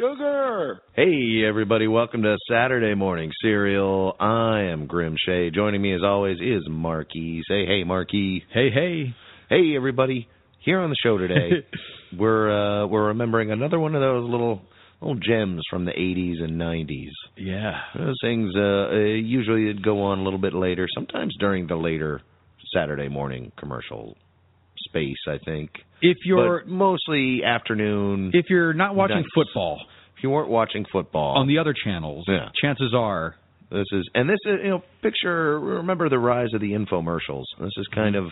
Sugar. Hey, everybody. Welcome to Saturday Morning Cereal. I am Grim Shay. Joining me, as always, is Marky. Say hey, Marky. Hey, hey. Hey, everybody. Here on the show today, we're uh, we're remembering another one of those little little gems from the 80s and 90s. Yeah. Those things uh, uh, usually would go on a little bit later, sometimes during the later Saturday morning commercial space, I think. If you're but mostly afternoon. if you're not watching Nice. football If you weren't watching football, on the other channels, Yeah. chances are this is and this is you know picture remember the rise of the infomercials. This is kind of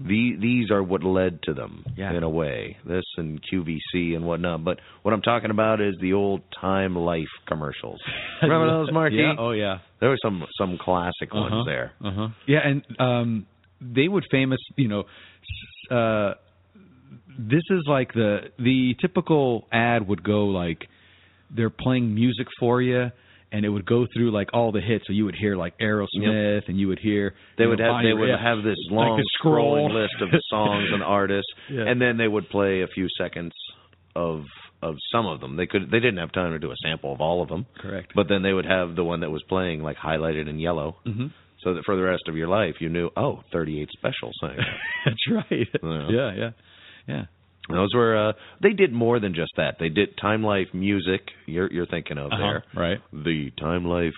the these are what led to them Mm-hmm. Yeah. in a way. This and QVC and whatnot. But what I'm talking about is the old Time Life commercials. Remember those, Marky? Yeah. Oh yeah. There were some some classic Uh-huh. ones there. Uh huh. Yeah, and um, they would famous, you know, uh, this is like the the typical ad would go like they're playing music for you. And it would go through like all the hits, so you would hear like Aerosmith, and you would hear They would know, have they would have this long the scroll. scrolling list of songs and artists, Yeah. and then they would play a few seconds of of some of them. They could they didn't have time to do a sample of all of them, Correct. but then they would have the one that was playing like highlighted in yellow, hmm so that for the rest of your life you knew oh 38 special sang. That's right. Yeah, yeah, yeah. Those were uh they did more than just that. They did Time Life music. You're you're thinking of Uh-huh, there right. the Time Life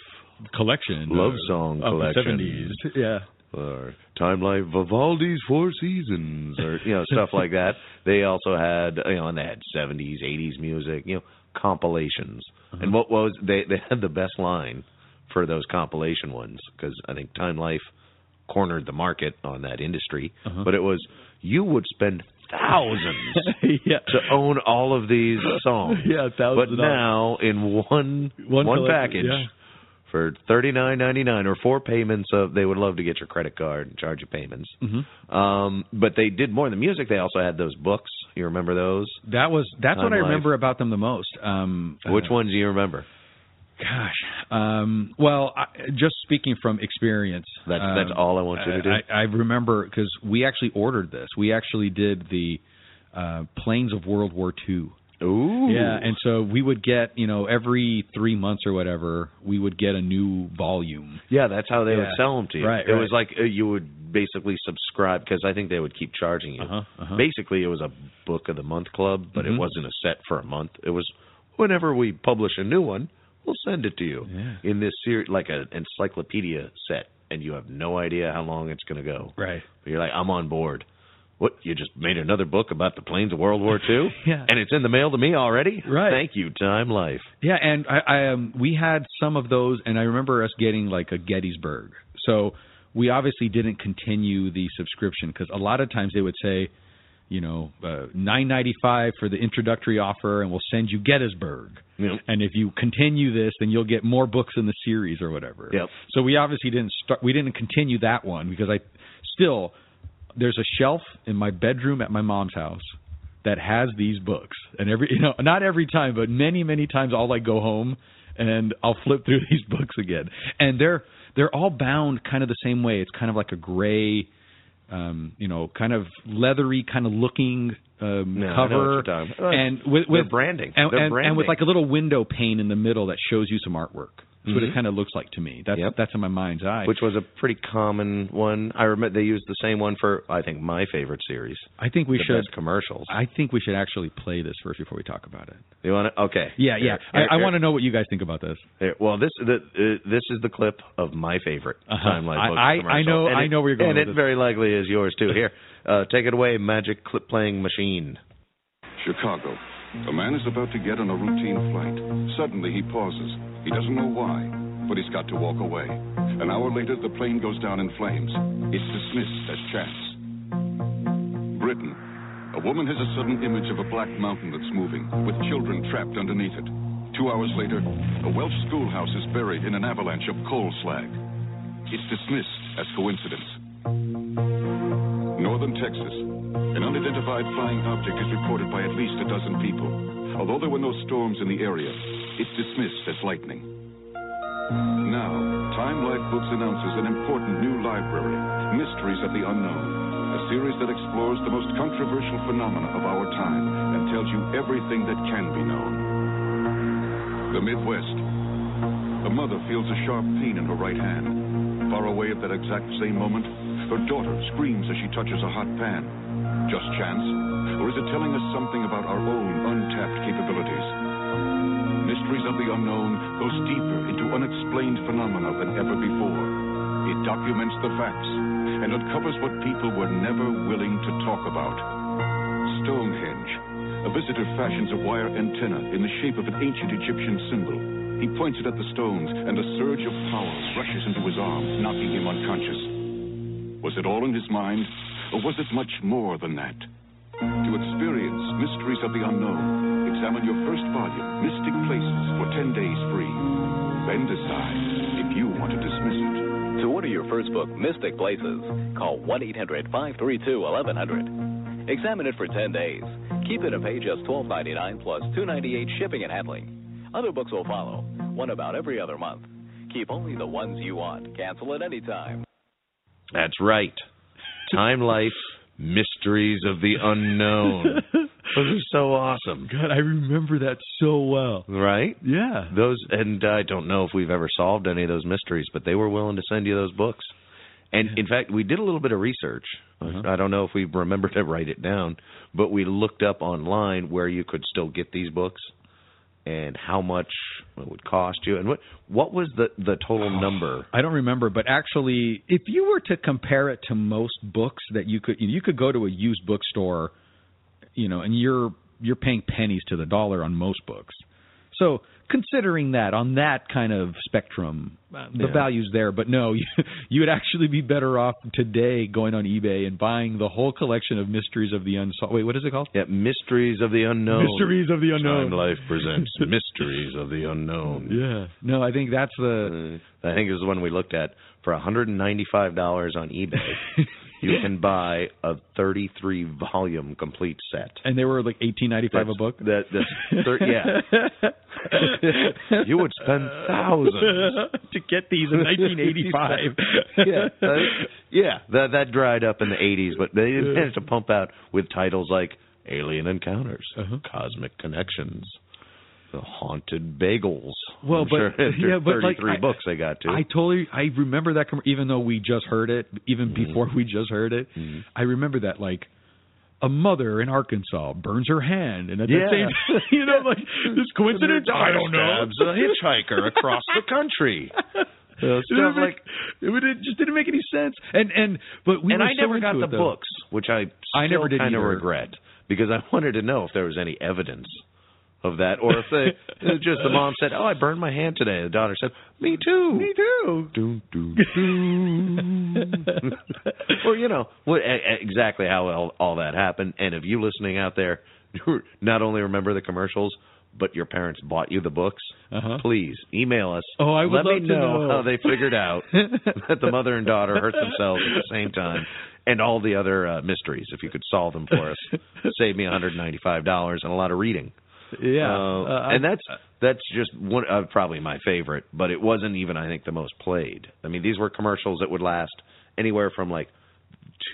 Collection, Love song collection. the 70s. Yeah. or Time Life Vivaldi's Four Seasons or you know stuff like that. They also had you know and they had 70s, 80s music, you know compilations. Uh-huh. And what was they they had the best line for those compilation ones because I think Time Life cornered the market on that industry, Uh-huh. but it was you would spend thousands yeah. to own all of these songs. Yeah, thousands But now in one One one, package yeah. for thirty nine ninety nine or four payments of they would love to get your credit card and charge you payments. Mhm. Um, but they did more than music. They also had those books. You remember those? That was that's what I Life. remember about them the most. Um, Which uh, ones do you remember? Gosh. Um, well, I, just speaking from experience. That's um, that's all I want you to do. I, I remember because we actually ordered this. We actually did the uh, Planes of World War II. Ooh. Yeah, and so we would get, you know, every three months or whatever, we would get a new volume. yeah, that's how they would sell them to you. Right, It right. was like uh, you would basically subscribe because I think they would keep charging you. Uh-huh, uh-huh. Basically, it was a book of the month club, but Mhm. it wasn't a set for a month. It was whenever we publish a new one, we'll send it to you Yeah. in this series, like an encyclopedia set, and you have no idea how long it's going to go. Right. But you're like, I'm on board. What? You just made another book about the planes of World War II? Yeah. And it's in the mail to me already? Right. Thank you, Time Life. Yeah, and I, I um we had some of those, and I remember us getting like a Gettysburg. So we obviously didn't continue the subscription because a lot of times they would say, you know, uh, nine ninety five for the introductory offer, and we'll send you Gettysburg. Yep. And if you continue this, then you'll get more books in the series or whatever. Yep. So we obviously didn't start. We didn't continue that one because I still there's a shelf in my bedroom at my mom's house that has these books, and every you know not every time, but many many times I'll like go home and I'll flip through these books again, and they're they're all bound kind of the same way. It's kind of like a gray. Um, you know, kind of leathery, kind of looking um, No, cover, and with, with branding. and, and, and with like a little window pane in the middle that shows you some artwork. That's what it kind of looks like to me. That's Yep. that's in my mind's eye. which was a pretty common one. I remember they used the same one for I think my favorite series. I think we the should. best commercials. I think we should actually play this first before we talk about it. You want to? Okay. Yeah, yeah. Here, I, I want to know what you guys think about this. here. Well, this the uh, this is the clip of my favorite Uh-huh. Time Life I- I- I know- And I it- know where you're going and with it this. very likely is yours too. Here, uh, take it away, magic clip playing machine. Chicago. A man is about to get on a routine flight. Suddenly he pauses. He doesn't know why, but he's got to walk away. An hour later, the plane goes down in flames. It's dismissed as chance. Britain. A woman has a sudden image of a black mountain that's moving, with children trapped underneath it. Two hours later, a Welsh schoolhouse is buried in an avalanche of coal slag. It's dismissed as coincidence. Northern Texas. An unidentified flying object is reported by at least a dozen people. Although there were no storms in the area, it's dismissed as lightning. Now, Time Life Books announces an important new library, Mysteries of the Unknown, a series that explores the most controversial phenomena of our time and tells you everything that can be known. The Midwest. A mother feels a sharp pain in her right hand. Far away at that exact same moment, her daughter screams as she touches a hot pan. Just chance? Or is it telling us something about our own untapped capabilities? Mysteries of the Unknown goes deeper into unexplained phenomena than ever before. It documents the facts and uncovers what people were never willing to talk about. Stonehenge. A visitor fashions a wire antenna in the shape of an ancient Egyptian symbol. He points it at the stones, and a surge of power rushes into his arm, knocking him unconscious. Was it all in his mind, or was it much more than that? To experience Mysteries of the Unknown, examine your first volume, Mystic Places, for 10 days free. Then decide if you want to dismiss it. To order your first book, Mystic Places, call 1 800 532 1100. Examine it for 10 days. Keep it and pay just $12.99 plus $2.98 shipping and handling. Other books will follow, one about every other month. Keep only the ones you want. Cancel at any time. That's right. Time Life Mysteries of the Unknown. Those are so awesome. God, I remember that so well. Right? Yeah. Those and I don't know if we've ever solved any of those mysteries, but they were willing to send you those books. And in fact, we did a little bit of research. Uh-huh. I don't know if we remember to write it down, but we looked up online where you could still get these books and how much it would cost you and what what was the the total oh, number? I don't remember, but actually, if you were to compare it to most books that you could, you could go to a used bookstore, you know, and you're you're paying pennies to the dollar on most books. So considering that on that kind of spectrum, uh, the Yeah. value's there. But no, you, you would actually be better off today going on eBay and buying the whole collection of Mysteries of the Unsolved. Wait, what is it called? Yeah, Mysteries of the Unknown. Mysteries of the Unknown. Time Life presents Mysteries of the Unknown. Yeah. No, I think that's the. Uh, I think it was the one we looked at for $195 on eBay. you can buy a 33 volume complete set. And they were like eighteen ninety five a book. That that's thir- yeah. you would spend thousands. to get these in 1985. yeah, uh, yeah. That that dried up in the 80s, but they managed to pump out with titles like Alien Encounters, Uh-huh. Cosmic Connections, The Haunted Bagels. Well, I'm but- sure yeah, but, like, 33 I- books they got to. I totally, I remember that, com- even though we just heard it, even Mm-hmm. before we just heard it, I remember that like. A mother in Arkansas burns her hand, and at the same, you know, like this coincidence. I don't know. Stabs a hitchhiker across the country. Uh, It stuff make- like it, would- it just didn't make any sense. And and but we and I so never got it, the though. books, which I I never did kind of regret because I wanted to know if there was any evidence of that, or if they just the mom said, "Oh, I burned my hand today." The daughter said, "Me too." Me too. Doo, doo, doo. or you know what exactly how all, all that happened. And if you listening out there, not only remember the commercials, but your parents bought you the books, Uh-huh. please email us. Oh, I would Let love me to know, know. how they figured out that the mother and daughter hurt themselves at the same time, and all the other uh, mysteries. If you could solve them for us, save me $195 and a lot of reading. Yeah, Uh, uh, and that's that's just one uh, probably my favorite, but it wasn't even I think the most played. I mean, these were commercials that would last anywhere from like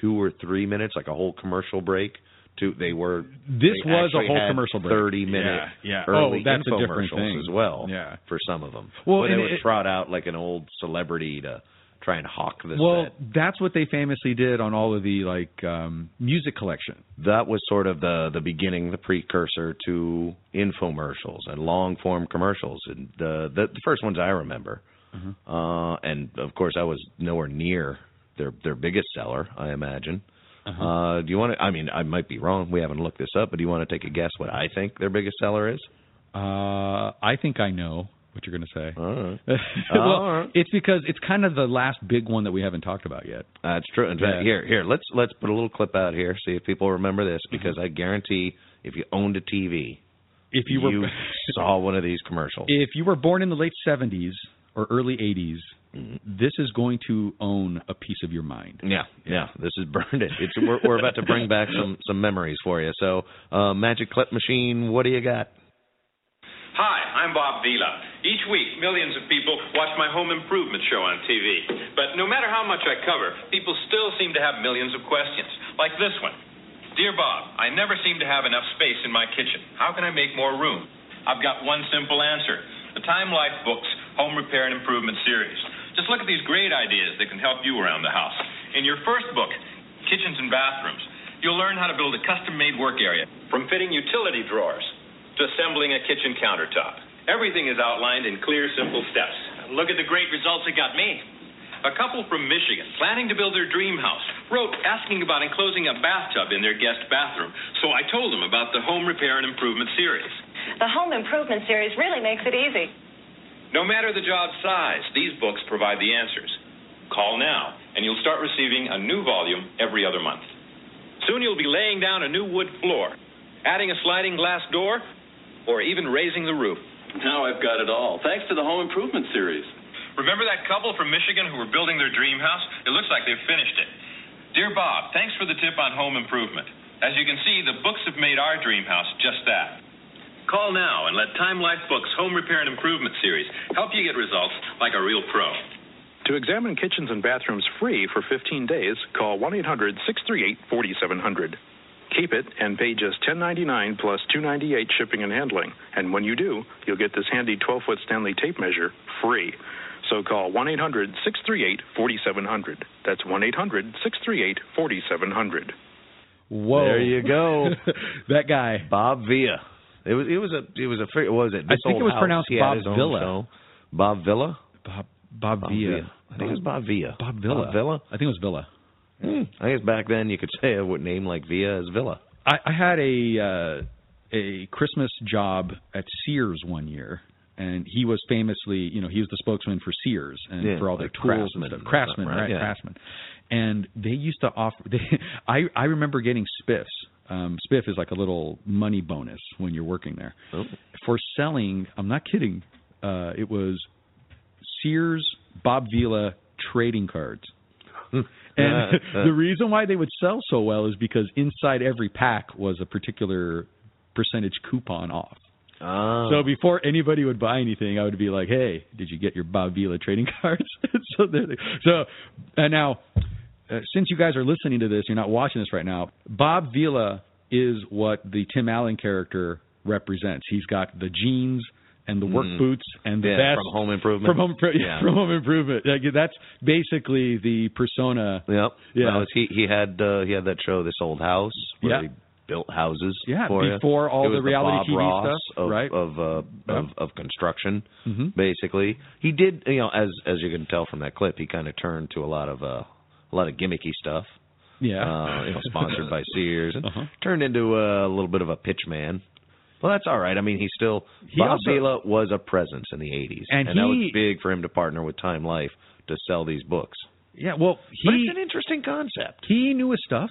two or three minutes, like a whole commercial break, to they were This they was a whole had commercial break. 30 minute Yeah, yeah. early Oh, that's a different infomercials thing. as well Yeah. for some of them. Well, Where they would it- trot out like an old celebrity to try and hawk this Well, set. that's what they famously did on all of the like um music collection. That was sort of the the beginning, the precursor to infomercials and long form commercials, and the, the the first ones I remember. Mm-hmm. Uh, and of course, I was nowhere near their their biggest seller. I imagine. Uh-huh. Uh, do you want to? I mean, I might be wrong. We haven't looked this up, but do you want to take a guess what I think their biggest seller is? Uh I think I know what you're going to say. All right. well, All right. it's because it's kind of the last big one that we haven't talked about yet. That's true. In fact, Yeah. here, here, let's let's put a little clip out here. See if people remember this, Mm-hmm. because I guarantee, if you owned a TV, If you were saw one of these commercials. if you were born in the late 70s or early 80s, Mm-hmm. this is going to own a piece of your mind. Yeah, yeah. This is burned. It. It's we're, we're about to bring back some some memories for you. So, uh, Magic Clip Machine, what do you got? Hi, I'm Bob Vila. Each week, millions of people watch my home improvement show on TV. But no matter how much I cover, people still seem to have millions of questions, like this one. Dear Bob, I never seem to have enough space in my kitchen. How can I make more room? I've got one simple answer. The Time Life Books Home Repair and Improvement Series. Just look at these great ideas that can help you around the house. In your first book, Kitchens and Bathrooms, you'll learn how to build a custom-made work area, from fitting utility drawers to assembling a kitchen countertop. Everything is outlined in clear, simple steps. Look at the great results it got me. A couple from Michigan, planning to build their dream house, wrote asking about enclosing a bathtub in their guest bathroom. So I told them about the Home Repair and Improvement Series. The home improvement series really makes it easy. No matter the job size, these books provide the answers. Call now, and you'll start receiving a new volume every other month. Soon you'll be laying down a new wood floor, adding a sliding glass door, or even raising the roof. Now I've got it all, thanks to the Home Improvement Series. Remember that couple from Michigan who were building their dream house? It looks like they've finished it. Dear Bob, thanks for the tip on home improvement. As you can see, the books have made our dream house just that. Call now and let Time Life Books Home Repair and Improvement Series help you get results like a real pro. To examine kitchens and bathrooms free for 15 days, call 1 800 638 4700. Keep it and pay just $10.99 plus $2.98 shipping and handling. And when you do, you'll get this handy 12 foot Stanley tape measure free. So call 1 800 638 4700. That's 1 800 638 4700. Whoa. There you go. that guy. Bob Villa. It was it was a it was a fr- what was it? I think it was House. pronounced Bob Villa. Bob Villa. Bob Bob, Bob Villa. Villa. I think it was Bob Villa. Bob Villa. Bob Villa. I think it was Villa. Hmm. I guess back then you could say a name like Villa as Villa. I, I had a uh, a Christmas job at Sears one year, and he was famously, you know, he was the spokesman for Sears and Yeah, for all their like tools and stuff. Craftsman, right? right? Yeah. Craftsman. And they used to offer. They, I I remember getting spiffs. Um, spiff is like a little money bonus when you're working there Oh. for selling. I'm not kidding. Uh, it was Sears Bob Vila trading cards. And the reason why they would sell so well is because inside every pack was a particular percentage coupon off. Oh. So before anybody would buy anything, I would be like, "Hey, did you get your Bob Vila trading cards?" so, there they- so, and now, uh, since you guys are listening to this, you're not watching this right now. Bob Vila is what the Tim Allen character represents. He's got the jeans and the work Mm. boots and the Yeah, vest from Home Improvement. From home, yeah, Yeah. from home improvement. That's basically the persona. Yep. Yeah. Was- he he had uh, he had that show, This Old House, where Yeah. he built houses. Yeah, for you. before all the reality Bob TV Ross stuff, of, right? Of uh, Yeah. of of construction, Mhm. basically. He did, you know, as as you can tell from that clip, he kind of turned to a lot of uh, a lot of gimmicky stuff. Yeah. Uh, you know, sponsored by Sears, and Uh-huh. turned into a little bit of a pitch man. Well, that's all right. I mean, he still He Bob also- Vila was a presence in the '80s, And that he- was big for him to partner with Time Life to sell these books. Yeah, well, but it's an interesting concept. he knew his stuff.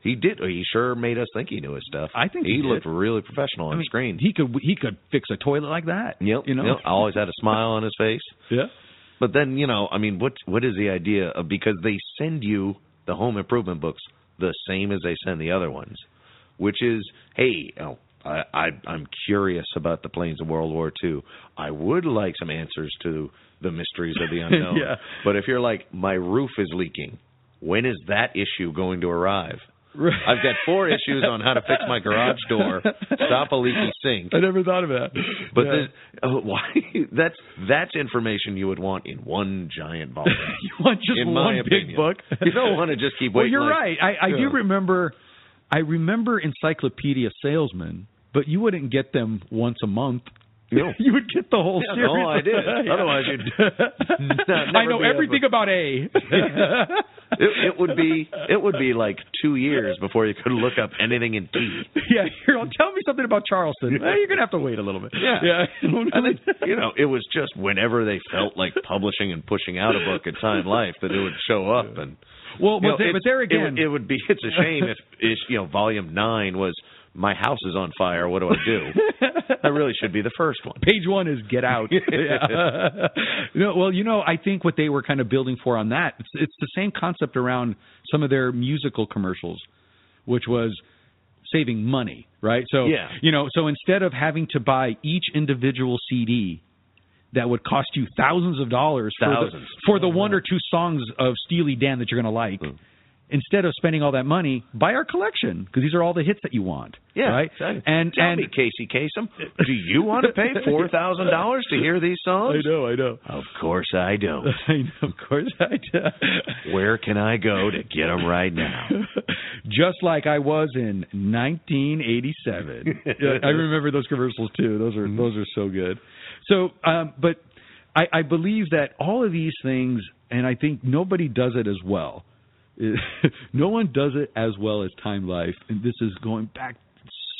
He did. He sure made us think he knew his stuff. I think he, he looked really professional on I mean, screen. He could he could fix a toilet like that. Yep. You know. yep. Always had a smile on his face. Yeah. But then you know, I mean, what what is the idea of because they send you the home improvement books the same as they send the other ones, which is, hey, you know, I, I I'm curious about the planes of World War II. I would like some answers to the mysteries of the unknown. Yeah. But if you're like, my roof is leaking, when is that issue going to arrive? I've got four issues on how to fix my garage door, stop a leaky sink. I never thought of that. But Yeah. this, oh, why? That's that's information you would want in one giant volume. you want just in one big opinion. book. You don't want to just keep Well, you're like- right. I, I do remember. I remember Encyclopedia Salesman, but you wouldn't get them once a month. No. you would get the whole Yeah, series. no, I did. Otherwise, you'd not- I know everything about A. it, it would be it would be like two years before you could look up anything in T. yeah, here, tell me something about Charleston. Eh, you're gonna have to wait a little bit. Yeah. yeah. I think you know it was just whenever they felt like publishing and pushing out a book at Time Life that it would show up and. Well, but, know, there, but there again, would, it would be. It's a shame if, if you know Volume Nine was my house is on fire. What do I do? that really should be the first one. page one is get out. No, well, you know, I think what they were kind of building for on that, it's, it's the same concept around some of their musical commercials, which was saving money, right? So, Yeah. you know, so instead of having to buy each individual CD that would cost you thousands of dollars for the, for the one or two songs of Steely Dan that you're going to like. Hmm. Instead of spending all that money, buy our collection because these are all the hits that you want. Yeah, right. exactly. And Tell and me, Casey Kasem, do you want to pay four thousand dollars to hear these songs? I know, I know. Of course I don't. I know, of course I do. Where can I go to get them right now? Just like I was in 1987. I remember those commercials too. Those are those are so good. So, um, but I, I believe that all of these things, and I think nobody does it as well. no one does it as well as Time Life, and this is going back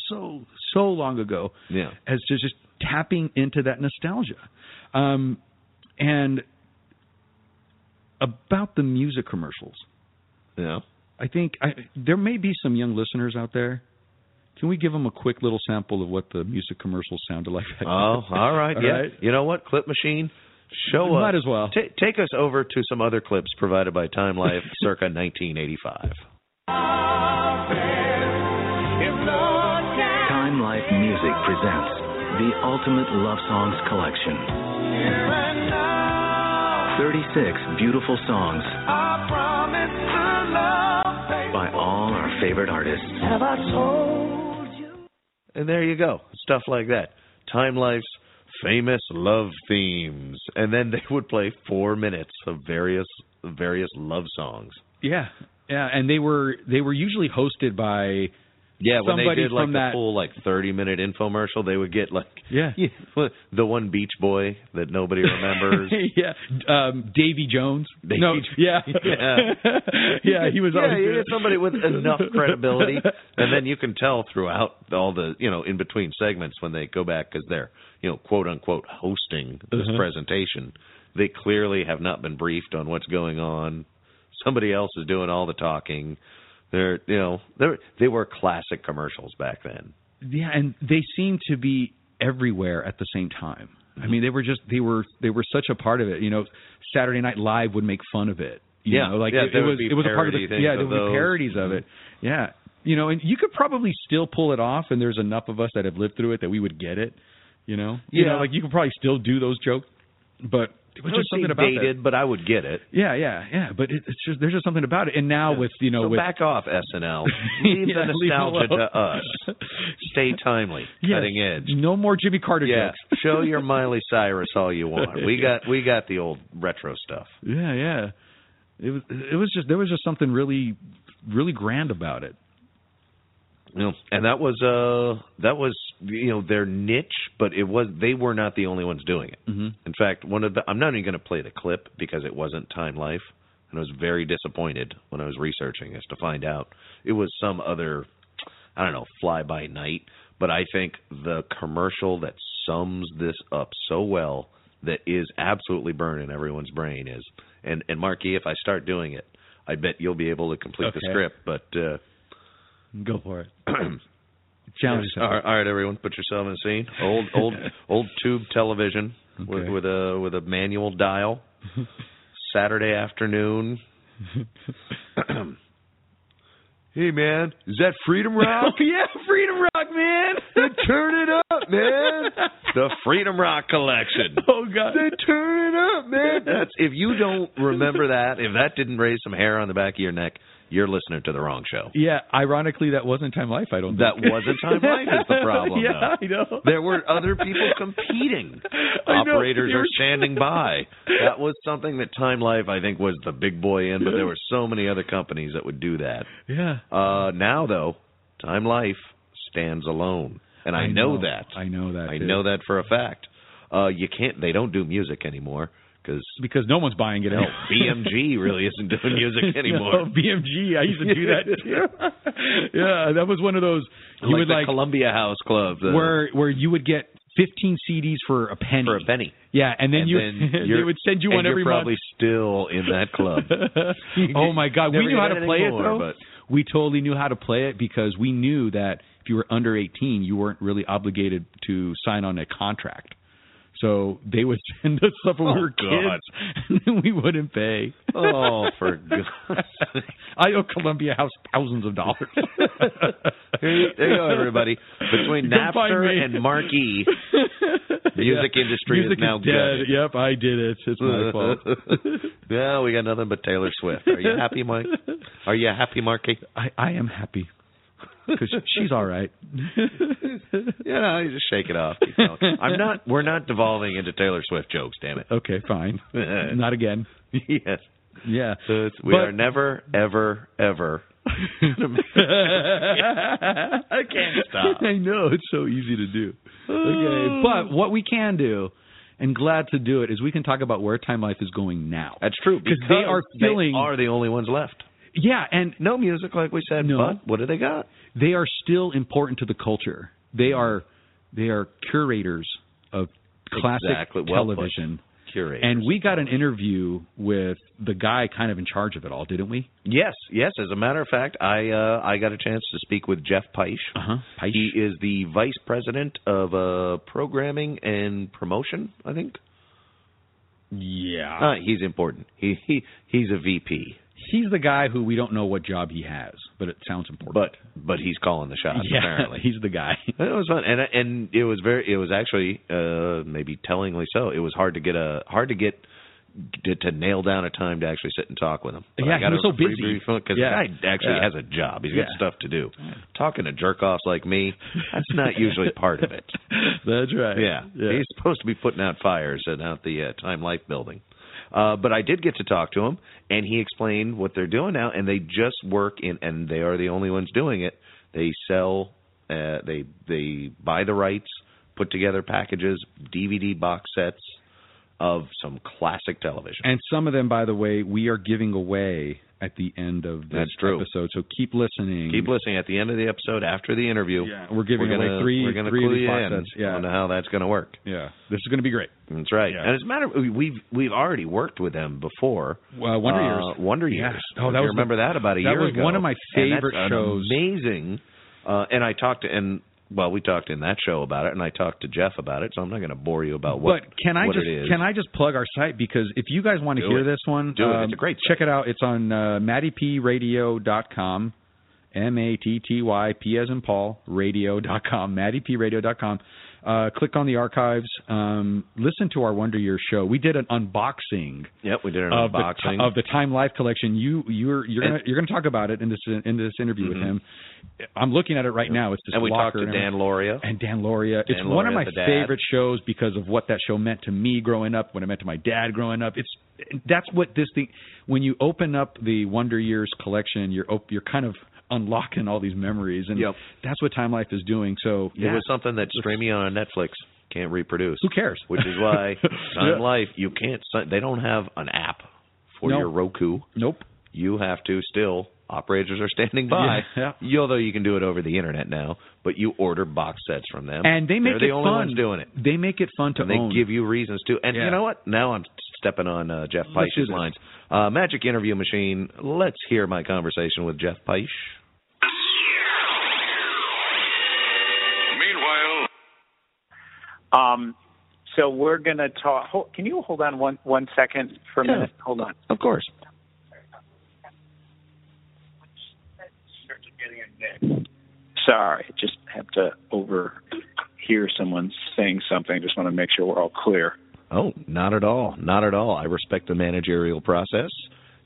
so so long ago. Yeah. as to just tapping into that nostalgia. Um, and about the music commercials, Yeah. I think I, there may be some young listeners out there. Can we give them a quick little sample of what the music commercials sounded like? back then? Oh, all right. All yeah. right. You know what? Clip machine. Show us. Might as well. Ta take us over to some other clips provided by Time Life, circa 1985. Time Life Music presents the Ultimate Love Songs Collection. 36 beautiful songs by all our favorite artists. And there you go. Stuff like that. Time Life's famous love themes, and then they would play four minutes of various various love songs. Yeah, yeah, and they were they were usually hosted by Yeah, when they did like the that. full like thirty minute infomercial, they would get like yeah. the one Beach Boy that nobody remembers. yeah, um, Davy Jones. Davy no, yeah, Yeah. yeah, he was yeah, always you get somebody with enough credibility, and then you can tell throughout all the you know in between segments when they go back because they're you know quote unquote hosting this Uh-huh. presentation, they clearly have not been briefed on what's going on. Somebody else is doing all the talking. They're you know they they were classic commercials back then. Yeah, and they seemed to be everywhere at the same time. I mm-hmm. mean, they were just they were they were such a part of it. You know, Saturday Night Live would make fun of it. You Yeah, know, like yeah, it, it was it was a part of the yeah there would those. be parodies of it. Mm-hmm. Yeah, you know, and you could probably still pull it off, and there's enough of us that have lived through it that we would get it. You know, you Yeah. know, like you could probably still do those jokes, but it was just something about dated, but I would get it. Yeah, yeah, yeah. But it, it's just there's just something about it. And now with you know so with back off SNL. Leave Yeah, the nostalgia alone. to us. Stay timely, Yes. cutting edge. no more Jimmy Carter Yeah, jokes. show your Miley Cyrus all you want. We got we got the old retro stuff. Yeah, yeah. It was it was just there was just something really really grand about it. You know, and that was uh that was you know their niche, but it was they were not the only ones doing it. Mm-hmm. In fact, one of the I'm not even going to play the clip because it wasn't Time Life, and I was very disappointed when I was researching this to find out it was some other I don't know fly by night. But I think the commercial that sums this up so well that is absolutely burning everyone's brain is and and Marky, if I start doing it, I bet you'll be able to complete the script. But uh, Go for it. Challenge Challenge all right, all right, everyone, put yourself in a scene. Old, old, old tube television with, Okay. with a with a manual dial. Saturday afternoon. hey man, is that Freedom Rock? Oh, yeah, Freedom Rock, man. Turn it up, man. The Freedom Rock collection. Oh God. Turn it up, man. That's if you don't remember that, if that didn't raise some hair on the back of your neck, you're listening to the wrong show. Yeah, ironically, that wasn't Time Life. I don't. That think. wasn't Time Life is the problem. yeah, though. I know. There were other people competing. Operators are standing by. That was something that Time Life, I think, was the big boy in, but there were so many other companies that would do that. Yeah. Uh, now, though, Time Life stands alone, and I, I know, know. that. I know that. I too. know that for a fact. Uh, you can't. They don't do music anymore because because no one's buying it. no, BMG really isn't doing music anymore. Oh, no, BMG. I used to do that too. yeah, that was one of those. You like would the like Columbia House Club, the, where where you would get 15 CDs for a penny. for a penny. Yeah, and then And you then they would send you and one you're every probably month. still in that club. oh my God, we knew how to play anymore, it though. but- We totally knew how to play it because we knew that if you were under 18, you weren't really obligated to sign on a contract. So they would send us stuff when Oh, we were God. kids, and then we wouldn't pay. Oh, for God's sake. I owe Columbia House thousands of dollars. There you, there you go, everybody. Between Napster and Marky, the music Yeah. industry Music is now dead. good. Yep, I did it. It's my fault. yeah, we got nothing but Taylor Swift. Are you happy, Mike? Are you happy, Marky? I, I am happy because she's all right. You know, you just shake it off. I'm not. We're not devolving into Taylor Swift jokes. Damn it. Okay, fine. Not again. yes. Yeah. So it's, we But- are never, ever, ever. I can't stop. I know it's so easy to do. Okay, but what we can do, and glad to do it, is we can talk about where Time Life is going now. That's true because they are filling. They are the only ones left. Yeah, and No music, like we said. No. But what do they got? they are still important to the culture. They are they are curators of classic Exactly. Well television. Curators. And we got an interview with the guy kind of in charge of it all, didn't we? Yes, yes. As a matter of fact, I uh, I got a chance to speak with Jeff Peisch. Uh huh. He is the vice president of uh, programming and promotion. I think. Yeah. Uh, he's important. He he he's a VP, He's the guy who we don't know what job he has, but it sounds important. but but he's calling the shots yeah, apparently. he's the guy. It was fun, and and it was very. It was actually uh, maybe tellingly so. It was hard to get a hard to get to, to nail down a time to actually sit and talk with him. But Yeah, I got he was so busy. because Yeah. the guy actually Yeah. has a job. He's got stuff to do. Talking to jerk offs like me, that's not usually part of it. That's right. Yeah. he's supposed to be putting out fires and out the uh, Time Life building. Uh, but I did get to talk to him, and he explained what they're doing now, and they just work in, and they are the only ones doing it. They sell, uh, they they buy the rights, put together packages, DVD box sets of some classic television. And some of them, by the way, we are giving away at the end of true. episode. So keep listening. Keep listening at the end of the episode after the interview. Yeah, we're giving we're away gonna, three- We're going to three of clue these in sets, yeah. on how that's going to work. Yeah, this is going to be great. That's right. Yeah. And as a matter, of, we've we've already worked with them before. Well, Wonder Uh, Years. Wonder Yeah. Years. Oh, that was the- remember that about a that year was one of my favorite shows. Amazing. Uh, and I talked to and well, we talked in that show about it, and I talked to Jeff about it. So I'm not going to bore you about what. but can I just can I just plug our site because if you guys want to Do hear it. this one, Do it. um, It's a great check it out. It's on uh, mattypradio.com, m a t t y p as in Paul radio.com, mattypradio.com. Uh, click on the archives. Um, listen to our Wonder Years show. We did an unboxing Yep, we did an of the, unboxing ti- of the Time Life collection. You you're you're gonna And- you're gonna talk about it in this in this interview with Mhm. him. I'm looking at it right now. It's this and we talked to and Dan Lauria. and Dan Lauria. It's Dan one of my favorite shows because of what that show meant to me growing up, what it meant to my dad growing up. It's that's what this thing. When you open up the Wonder Years collection, you're op- you're kind of unlocking all these memories, and Yep. that's what Time Life is doing. So It was something that streaming on Netflix can't reproduce. Who cares? Which is why Time Yeah. Life you can't. They don't have an app for No. your Roku. Nope. You have to still. Operators are standing by. Yeah, You, although you can do it over the internet now, but you order box sets from them, and they make They're the it only fun. ones doing it. They make it fun to and they own. give you reasons to. And Yeah. you know what? Now I'm stepping on uh, Jeff Peisch's lines. Uh, Magic Interview Machine. Let's hear my conversation with Jeff Peisch. Um, so we're going to talk. Hold, can you hold on one one second for a Yeah. minute? Hold on. Of course. Sorry, just have to overhear someone saying something. Just want to make sure we're all clear. Oh, not at all. Not at all. I respect the managerial process,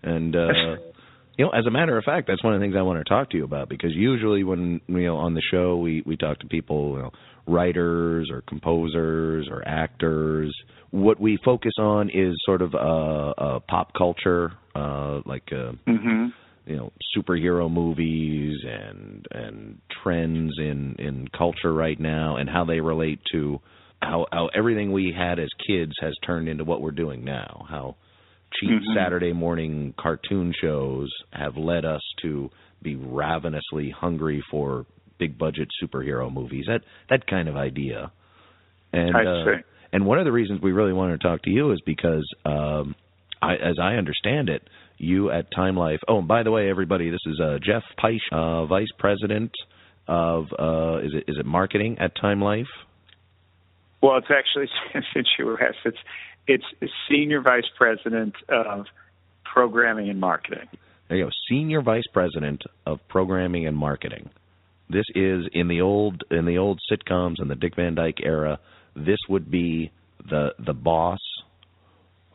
and uh, you know, as a matter of fact, that's one of the things I want to talk to you about because usually when you know on the show we we talk to people, you know, writers or composers or actors. What we focus on is sort of uh, uh pop culture, uh, like uh, mm-hmm. you know superhero movies and and trends in in culture right now and how they relate to how how everything we had as kids has turned into what we're doing now. How cheap Mhm. Saturday morning cartoon shows have led us to be ravenously hungry for big budget superhero movies. That that kind of idea. And uh, and one of the reasons we really wanted to talk to you is because um I as I understand it, you at Time Life. Oh, and by the way, everybody, this is uh Jeff Peisch, uh vice president of uh is it is it marketing at Time Life? Well, it's actually since you were asked, it's it's senior vice president of programming and marketing. There you go. Senior Vice President of Programming and Marketing. This is in the old in the old sitcoms in the Dick Van Dyke era. This would be the the boss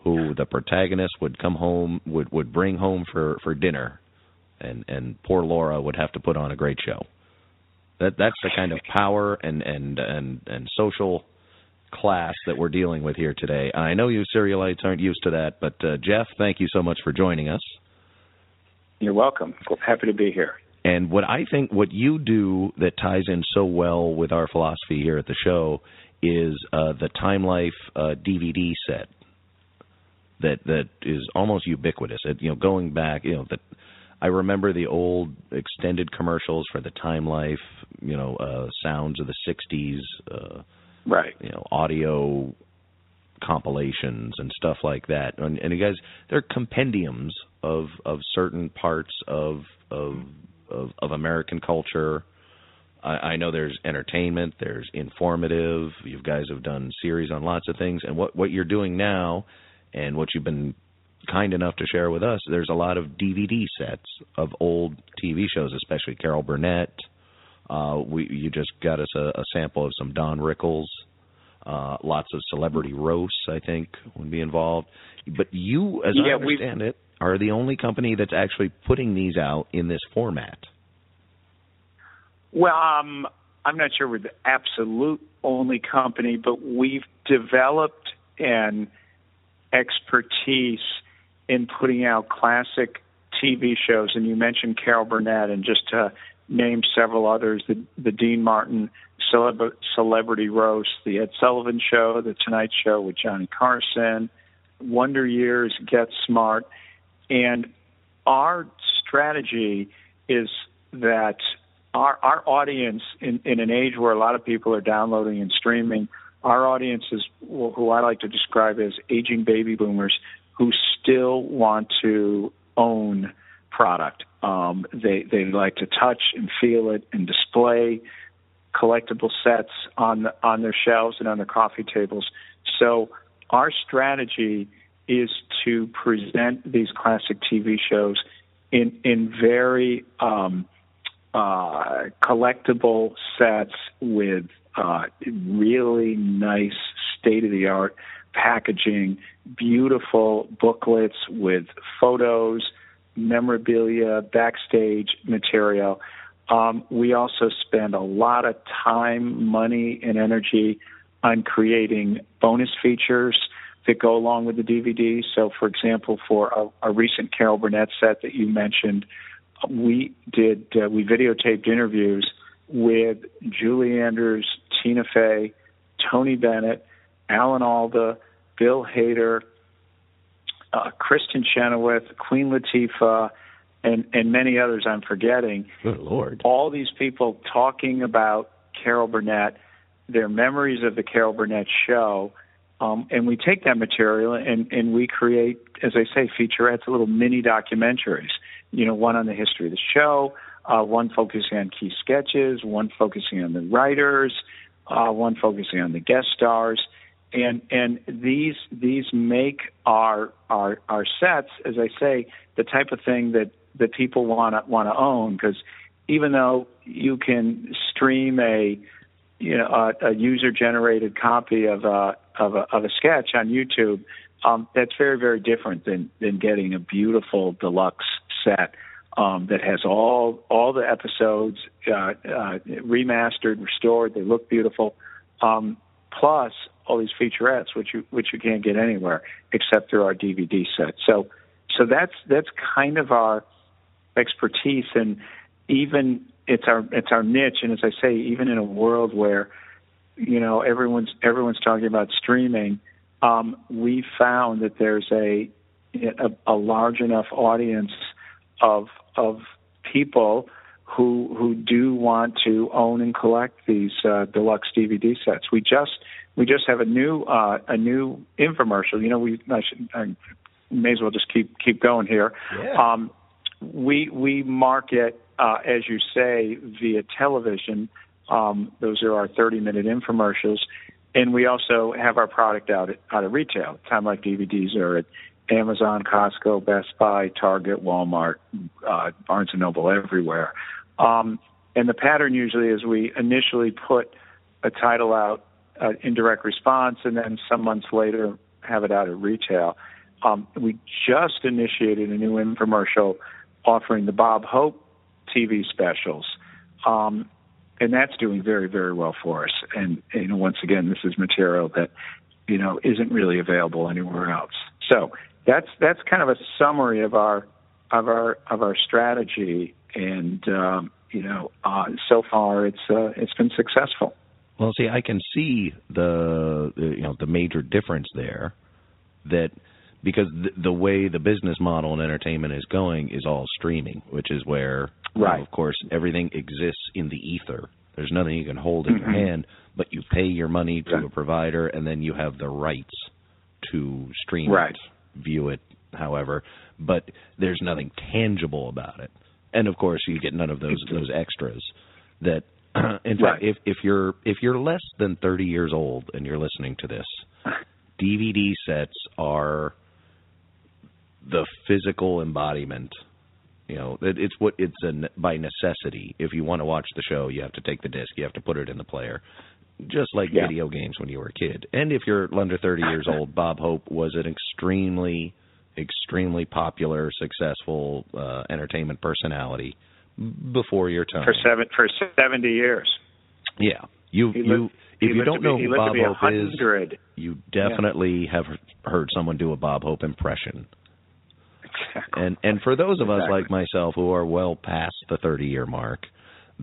who the protagonist would come home would would bring home for for dinner, and and poor Laura would have to put on a great show. That that's the kind of power and and and and social class that we're dealing with here today. I know you serialites aren't used to that, but uh, Jeff, thank you so much for joining us. You're welcome. Happy to be here. And what I think what you do that ties in so well with our philosophy here at the show is uh, the Time Life uh, DVD set that that is almost ubiquitous. It, you know, going back, you know, that I remember the old extended commercials for the Time Life, you know, uh, sounds of the '60s, uh, right? You know, audio compilations and stuff like that. And, and you guys, they're compendiums of of certain parts of of of, of American culture. I, I know there's entertainment, there's informative. You guys have done series on lots of things, and what what you're doing now, and what you've been kind enough to share with us, there's a lot of DVD sets of old TV shows, especially Carol Burnett. Uh, we you just got us a, a sample of some Don Rickles. Uh, lots of celebrity roasts, I think, would be involved. But you, as I Yeah, we- understand it, are the only company that's actually putting these out in this format. Well, um, I'm not sure we're the absolute only company, but we've developed an expertise in putting out classic TV shows. And you mentioned Carol Burnett, and just to name several others: the, the Dean Martin celeb- Celebrity Roast, the Ed Sullivan Show, the Tonight Show with Johnny Carson, Wonder Years, Get Smart, and our strategy is that our our audience in, in an age where a lot of people are downloading and streaming, our audience is who I like to describe as aging baby boomers who still want to own product. Um, they they like to touch and feel it and display collectible sets on on their shelves and on their coffee tables. So our strategy is to present these classic TV shows in in very um, uh, collectible sets with uh, really nice state of the art packaging, beautiful booklets with photos, memorabilia, backstage material. Um, we also spend a lot of time, money, and energy on creating bonus features that go along with the DVD. So, for example, for a, a recent Carol Burnett set that you mentioned, we did uh, we videotaped interviews with Julie Andrews, Tina Fey, Tony Bennett, Alan Alda, Bill Hader, uh, Kristin Chenoweth, Queen Latifah, and and many others I'm forgetting. Good lord! All these people talking about Carol Burnett, their memories of the Carol Burnett show, um, and we take that material and and we create, as I say, featurettes, little mini documentaries. You know, one on the history of the show, uh, one focusing on key sketches, one focusing on the writers, uh, one focusing on the guest stars, and and these these make our our our sets, as I say, the type of thing that that people want to want to own because even though you can stream a you know a, a user generated copy of a of a of a sketch on YouTube, um, that's very very different than than getting a beautiful deluxe set um, that has all all the episodes uh, uh, remastered, restored. They look beautiful. Um, plus all these featurettes, which you which you can't get anywhere except through our DVD set. So so that's that's kind of our expertise, and even it's our it's our niche. And as I say, even in a world where you know everyone's everyone's talking about streaming, um, we found that there's a, a a large enough audience of of people who who do want to own and collect these uh, deluxe DVD sets. We just we just have a new uh, a new infomercial. You know, we I, should, I may as well just keep keep going here. Yeah. Um, we we market uh, as you say via television. Um, those are our 30 minute infomercials, and we also have our product out at, out of retail. Time Life DVDs are at Amazon, Costco, Best Buy, Target, Walmart, uh, Barnes and Noble, everywhere. Um, and the pattern usually is we initially put a title out uh, in direct response, and then some months later have it out at retail. Um, we just initiated a new infomercial offering the Bob Hope TV specials, um, and that's doing very, very well for us. And you know, once again, this is material that you know isn't really available anywhere else. So that's that's kind of a summary of our of our of our strategy, and um, you know, uh, so far it's uh, it's been successful. Well, see, I can see the, the you know the major difference there that because the, the way the business model in entertainment is going is all streaming, which is where you know, Right. of course everything exists in the ether. There's nothing you can hold in your Mhm. hand, but you pay your money to a provider and then you have the rights to stream Right. it, view it, however, but there's nothing tangible about it. And of course, you get none of those those extras that in fact Right. if if you're if you're less than 30 years old and you're listening to this, DVD sets are the physical embodiment. You know, it, it's what it's a, by necessity. If you want to watch the show, you have to take the disc, you have to put it in the player, just like Yeah. video games when you were a kid. And if you're under 30 years old, Bob Hope was an extremely, extremely popular, successful uh, entertainment personality before your time. For seven for seventy years. Yeah, you He you lived- if you don't be- know who Bob Hope is, you definitely have heard someone do a Bob Hope impression. Exactly. And and for those of us like myself who are well past the 30 year mark,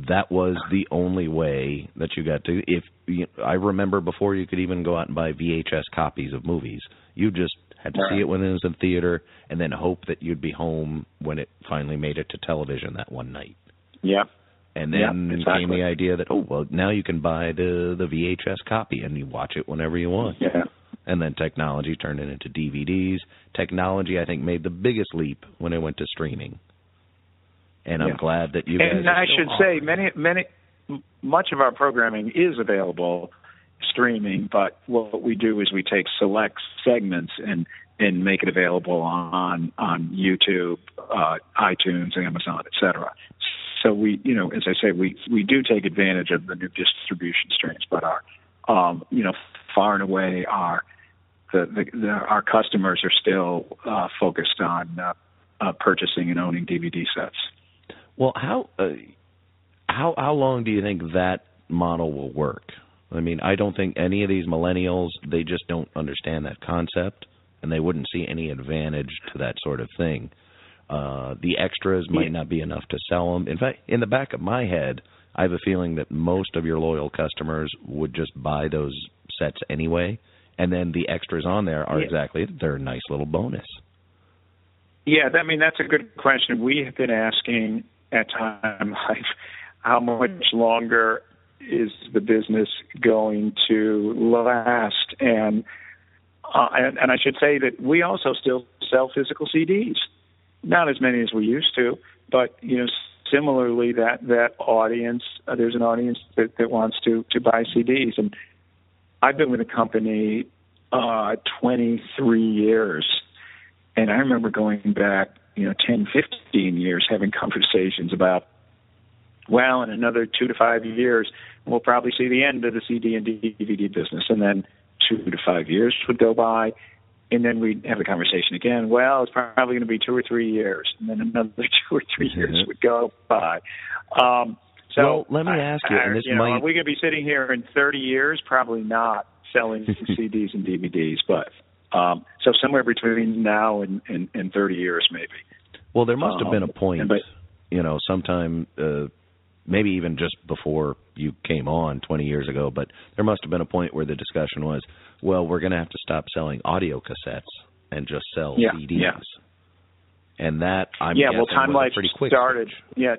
that was the only way that you got to if you, I remember before you could even go out and buy VHS copies of movies. You just had to see it when it was in theater and then hope that you'd be home when it finally made it to television that one night. Yep. And Yeah, then exactly. came the idea that oh well now you can buy the the VHS copy and you watch it whenever you want. Yeah. And then technology turned it into DVDs. Technology I think made the biggest leap when it went to streaming. And I'm glad that you guys and are I still should offering say many many much of our programming is available streaming, but what we do is we take select segments and and make it available on on YouTube, uh, iTunes, Amazon, etc. So we, you know, as I say, we we do take advantage of the new distribution streams, but our, um, you know, far and away our the, the, the our customers are still uh, focused on uh, uh, purchasing and owning DVD sets. Well, how uh, how how long do you think that model will work? I mean, I don't think any of these millennials they just don't understand that concept, and they wouldn't see any advantage to that sort of thing. Uh, the extras might not be enough to sell them. In fact, in the back of my head, I have a feeling that most of your loyal customers would just buy those sets anyway, and then the extras on there are Yeah. exactly they're a nice little bonus. Yeah, that- I mean that's a good question. We have been asking at times like how much longer is the business going to last, and uh, and, and I should say that we also still sell physical CDs, not as many as we used to, but you know similarly that that audience uh, there's an audience that, that wants to to buy CDs, and I've been with the company uh, 23 years. And I remember going back, you know, 10, 15 years having conversations about, well, in another two to five years, we'll probably see the end of the CD and DVD business. And then two to five years would go by, and then we'd have a conversation again. Well, it's probably going to be two or three years, and then another two or 3 years Mhm. would go by. Um, so Well, let me ask you, and this you know, might- are we going to be sitting here in 30 years? Probably not selling CDs and DVDs, but um, so somewhere between now and, and, and 30 years, maybe. Well, there must have been a Um, point, but- you know, sometime, uh, maybe even just before you came on 20 years ago, but there must have been a point where the discussion was, well, we're going to have to stop selling audio cassettes and just sell Yeah, CDs. yeah. And that, I'm yeah, well, Time Life a pretty quick started. Yeah,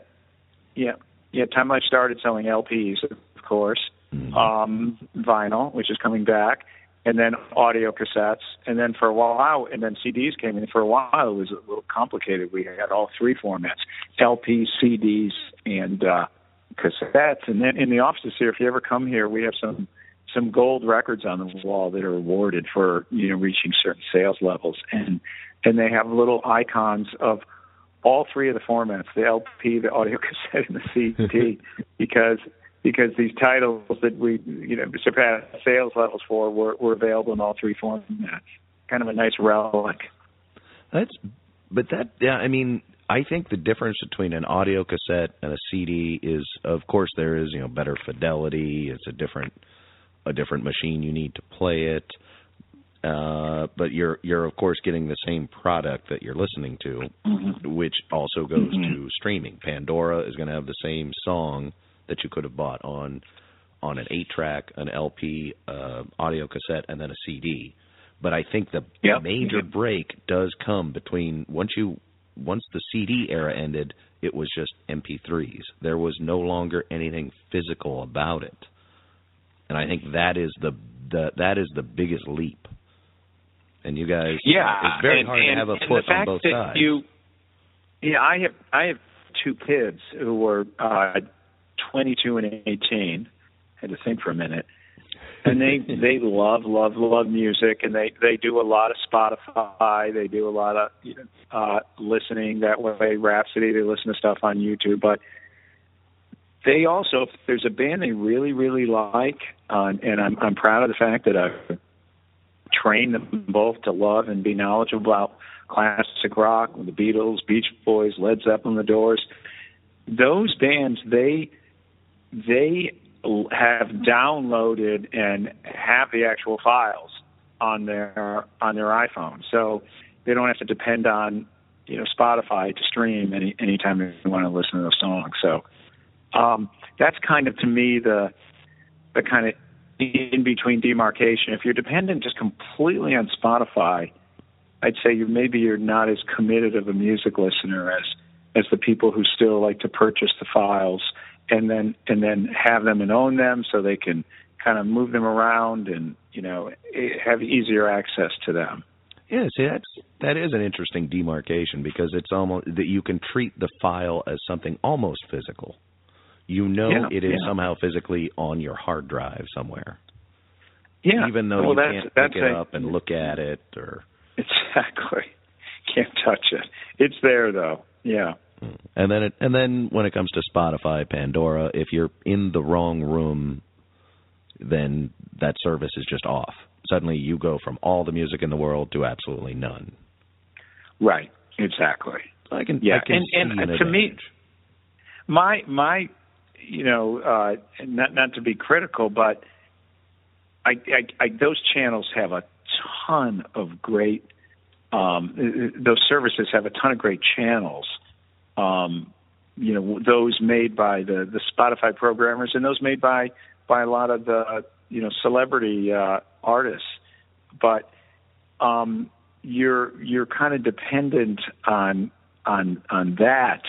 yeah, yeah. Time Life started selling LPs, of course, Mm-hmm. um, vinyl, which is coming back, and then audio cassettes, and then for a while, and then CDs came in. For a while, it was a little complicated. We had all three formats: LPs, CDs, and uh, cassettes. And then in the offices here, if you ever come here, we have some some gold records on the wall that are awarded for you know reaching certain sales levels, and and they have little icons of all three of the formats: the LP, the audio cassette, and the CD, because because these titles that we you know surpassed sales levels for were, were available in all three formats. Kind of a nice relic. That's, but that, yeah, I mean, I think the difference between an audio cassette and a CD is, of course, there is, you know, better fidelity. It's a different, a different machine. You need to play it. Uh, but you're you're of course getting the same product that you're listening to, which also goes to streaming. Pandora is going to have the same song that you could have bought on on an eight track, an LP, uh, audio cassette, and then a CD. But I think the Yep. major break does come between once you once the CD era ended, it was just MP3s. There was no longer anything physical about it, and I think that is the the that is the biggest leap. And you guys, Yeah, it's very and, hard and, to have a foot the on both that sides. You, yeah, I have I have two kids who were uh, 22 and 18. Had to think for a minute, and they they love love love music, and they they do a lot of Spotify. They do a lot of you know uh, listening that way. Rhapsody. They listen to stuff on YouTube, but they also if there's a band they really really like, uh, and I'm I'm proud of the fact that I've trained them both to love and be knowledgeable about classic rock, the Beatles, Beach Boys, Led Zeppelin, The Doors. Those bands, they they have downloaded and have the actual files on their on their iPhone, so they don't have to depend on you know Spotify to stream any anytime they want to listen to a song. So um, that's kind of to me the the kind of in between demarcation. If you're dependent just completely on Spotify, I'd say you maybe you're not as committed of a music listener as as the people who still like to purchase the files and then and then have them and own them so they can kind of move them around and you know eh, have easier access to them. Yeah, see that's that is an interesting demarcation because it's almost that you can treat the file as something almost physical. You know Yeah, it is yeah. somehow physically on your hard drive somewhere. Yeah, Even though well, you that's, can't that's pick it a- up and look at it or Exactly. Can't touch it. It's there though. Yeah. And then it and then when it comes to Spotify, Pandora, if you're in the wrong room then that service is just off. Suddenly you go from all the music in the world to absolutely none. Right. Exactly. I can Yeah, I can and and an to me, my my, you know, uh, not not to be critical, but I, I, I those channels have a ton of great. Um, those services have a ton of great channels. Um, you know, those made by the the Spotify programmers and those made by by a lot of the you know celebrity uh, artists, but um, you're you're kind of dependent on on on that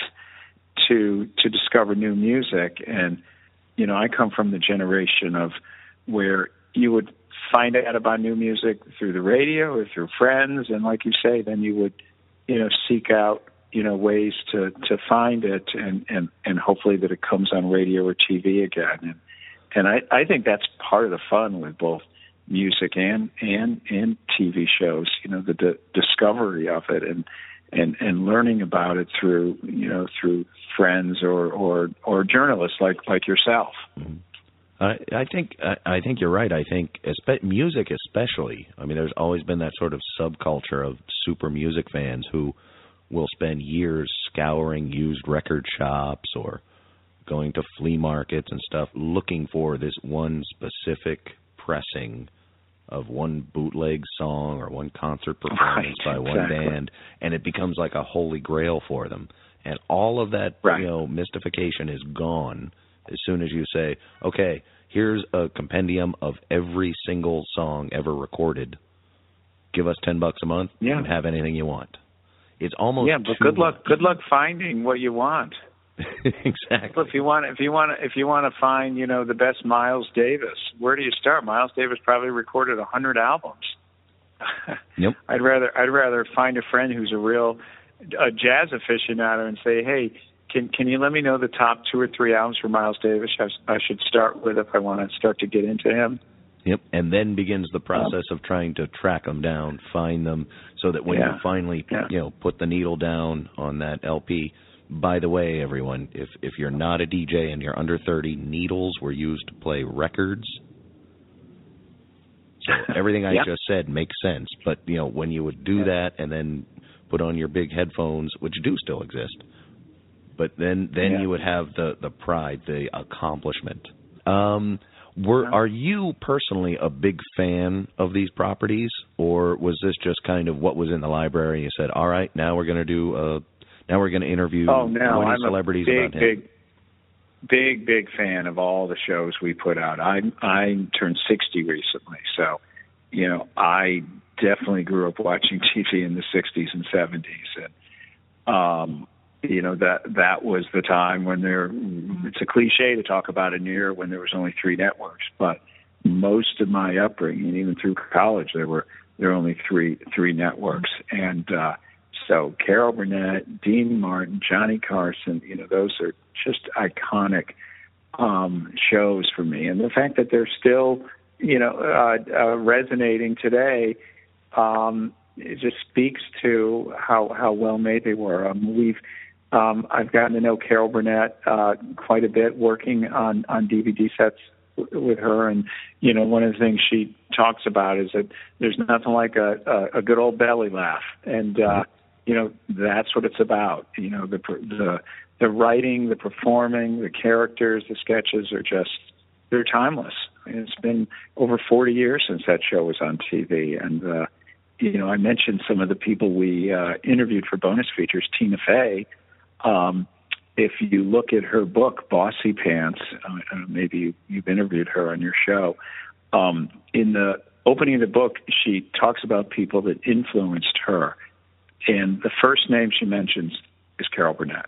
to to discover new music. And you know I come from the generation of where you would find out about new music through the radio or through friends. And like you say then you would you know seek out you know ways to to find it and and and hopefully that it comes on radio or TV again and and I I think that's part of the fun with both music and and and TV shows you know the, the discovery of it and and and learning about it through you know through friends or or or journalists like like yourself I I, I think I, I think you're right. I think espe- music, especially. I mean, there's always been that sort of subculture of super music fans who will spend years scouring used record shops or going to flea markets and stuff, looking for this one specific pressing of one bootleg song or one concert performance Right, by one exactly. band, and it becomes like a holy grail for them. And all of that, Right. you know, mystification is gone as soon as you say, "Okay, here's a compendium of every single song ever recorded. Give us ten bucks a month Yeah. and have anything you want." It's almost yeah, but good luck. Good luck finding what you want. exactly. Well, if you want, if you want, if you want to find, you know, the best Miles Davis, where do you start? Miles Davis probably recorded a hundred albums. Yep. I'd rather, I'd rather find a friend who's a real a jazz aficionado and say, hey, can can you let me know the top two or three albums for Miles Davis I, I should start with if I want to start to get into him? Yep, and then begins the process of trying to track them down, find them, so that when you finally, Yeah. you know, put the needle down on that LP. By the way, everyone, if if you're not a DJ and you're under 30, needles were used to play records. So everything I Yeah. just said makes sense, but you know, when you would do that and then put on your big headphones, which do still exist, but then then Yeah. you would have the the pride, the accomplishment. Um, were are you personally a big fan of these properties, or was this just kind of what was in the library? and You said, "All right, now we're going to do uh now we're going to interview Oh no, 20 I'm celebrities a big, about him." big, big, big fan of all the shows we put out. I I turned 60 recently, so you know I definitely grew up watching TV in the 60s and 70s, and um, you know that that was the time when there. It's a cliche to talk about an era when there was only three networks, but most of my upbringing, even through college, there were there were only three three networks, and uh, so Carol Burnett, Dean Martin, Johnny Carson, you know, those are just iconic um, shows for me, and the fact that they're still, you know, uh, uh, resonating today, um, it just speaks to how how well made they were. Um, we've um, I've gotten to know Carol Burnett uh, quite a bit, working on on DVD sets w- with her, and you know, one of the things she talks about is that there's nothing like a a, a good old belly laugh, and uh, you know, that's what it's about. You know, the the the writing, the performing, the characters, the sketches are just they're timeless. It's been over 40 years since that show was on TV, and uh, you know, I mentioned some of the people we uh, interviewed for bonus features. Tina Fey. Um, if you look at her book, Bossypants, uh, uh, maybe you, you've interviewed her on your show. Um, in the opening of the book, she talks about people that influenced her, and the first name she mentions is Carol Burnett.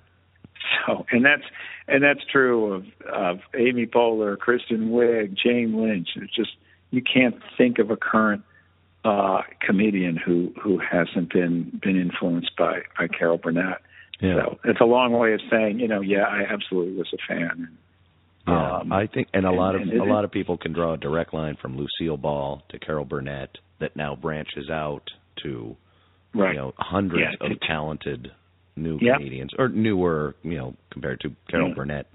So, and that's and that's true of of Amy Poehler, Kristen Wiig, Jane Lynch. It's just you can't think of a current uh, comedian who who hasn't been been influenced by by Carol Burnett. Yeah. So it's a long way of saying, you know, yeah, I absolutely was a fan. Yeah, Um, I think, and a and- lot of a lot of people can draw a direct line from Lucille Ball to Carol Burnett that now branches out to Right. you know hundreds Yeah, of talented new Yep. comedians or newer, you know, compared to Carol Yeah. Burnett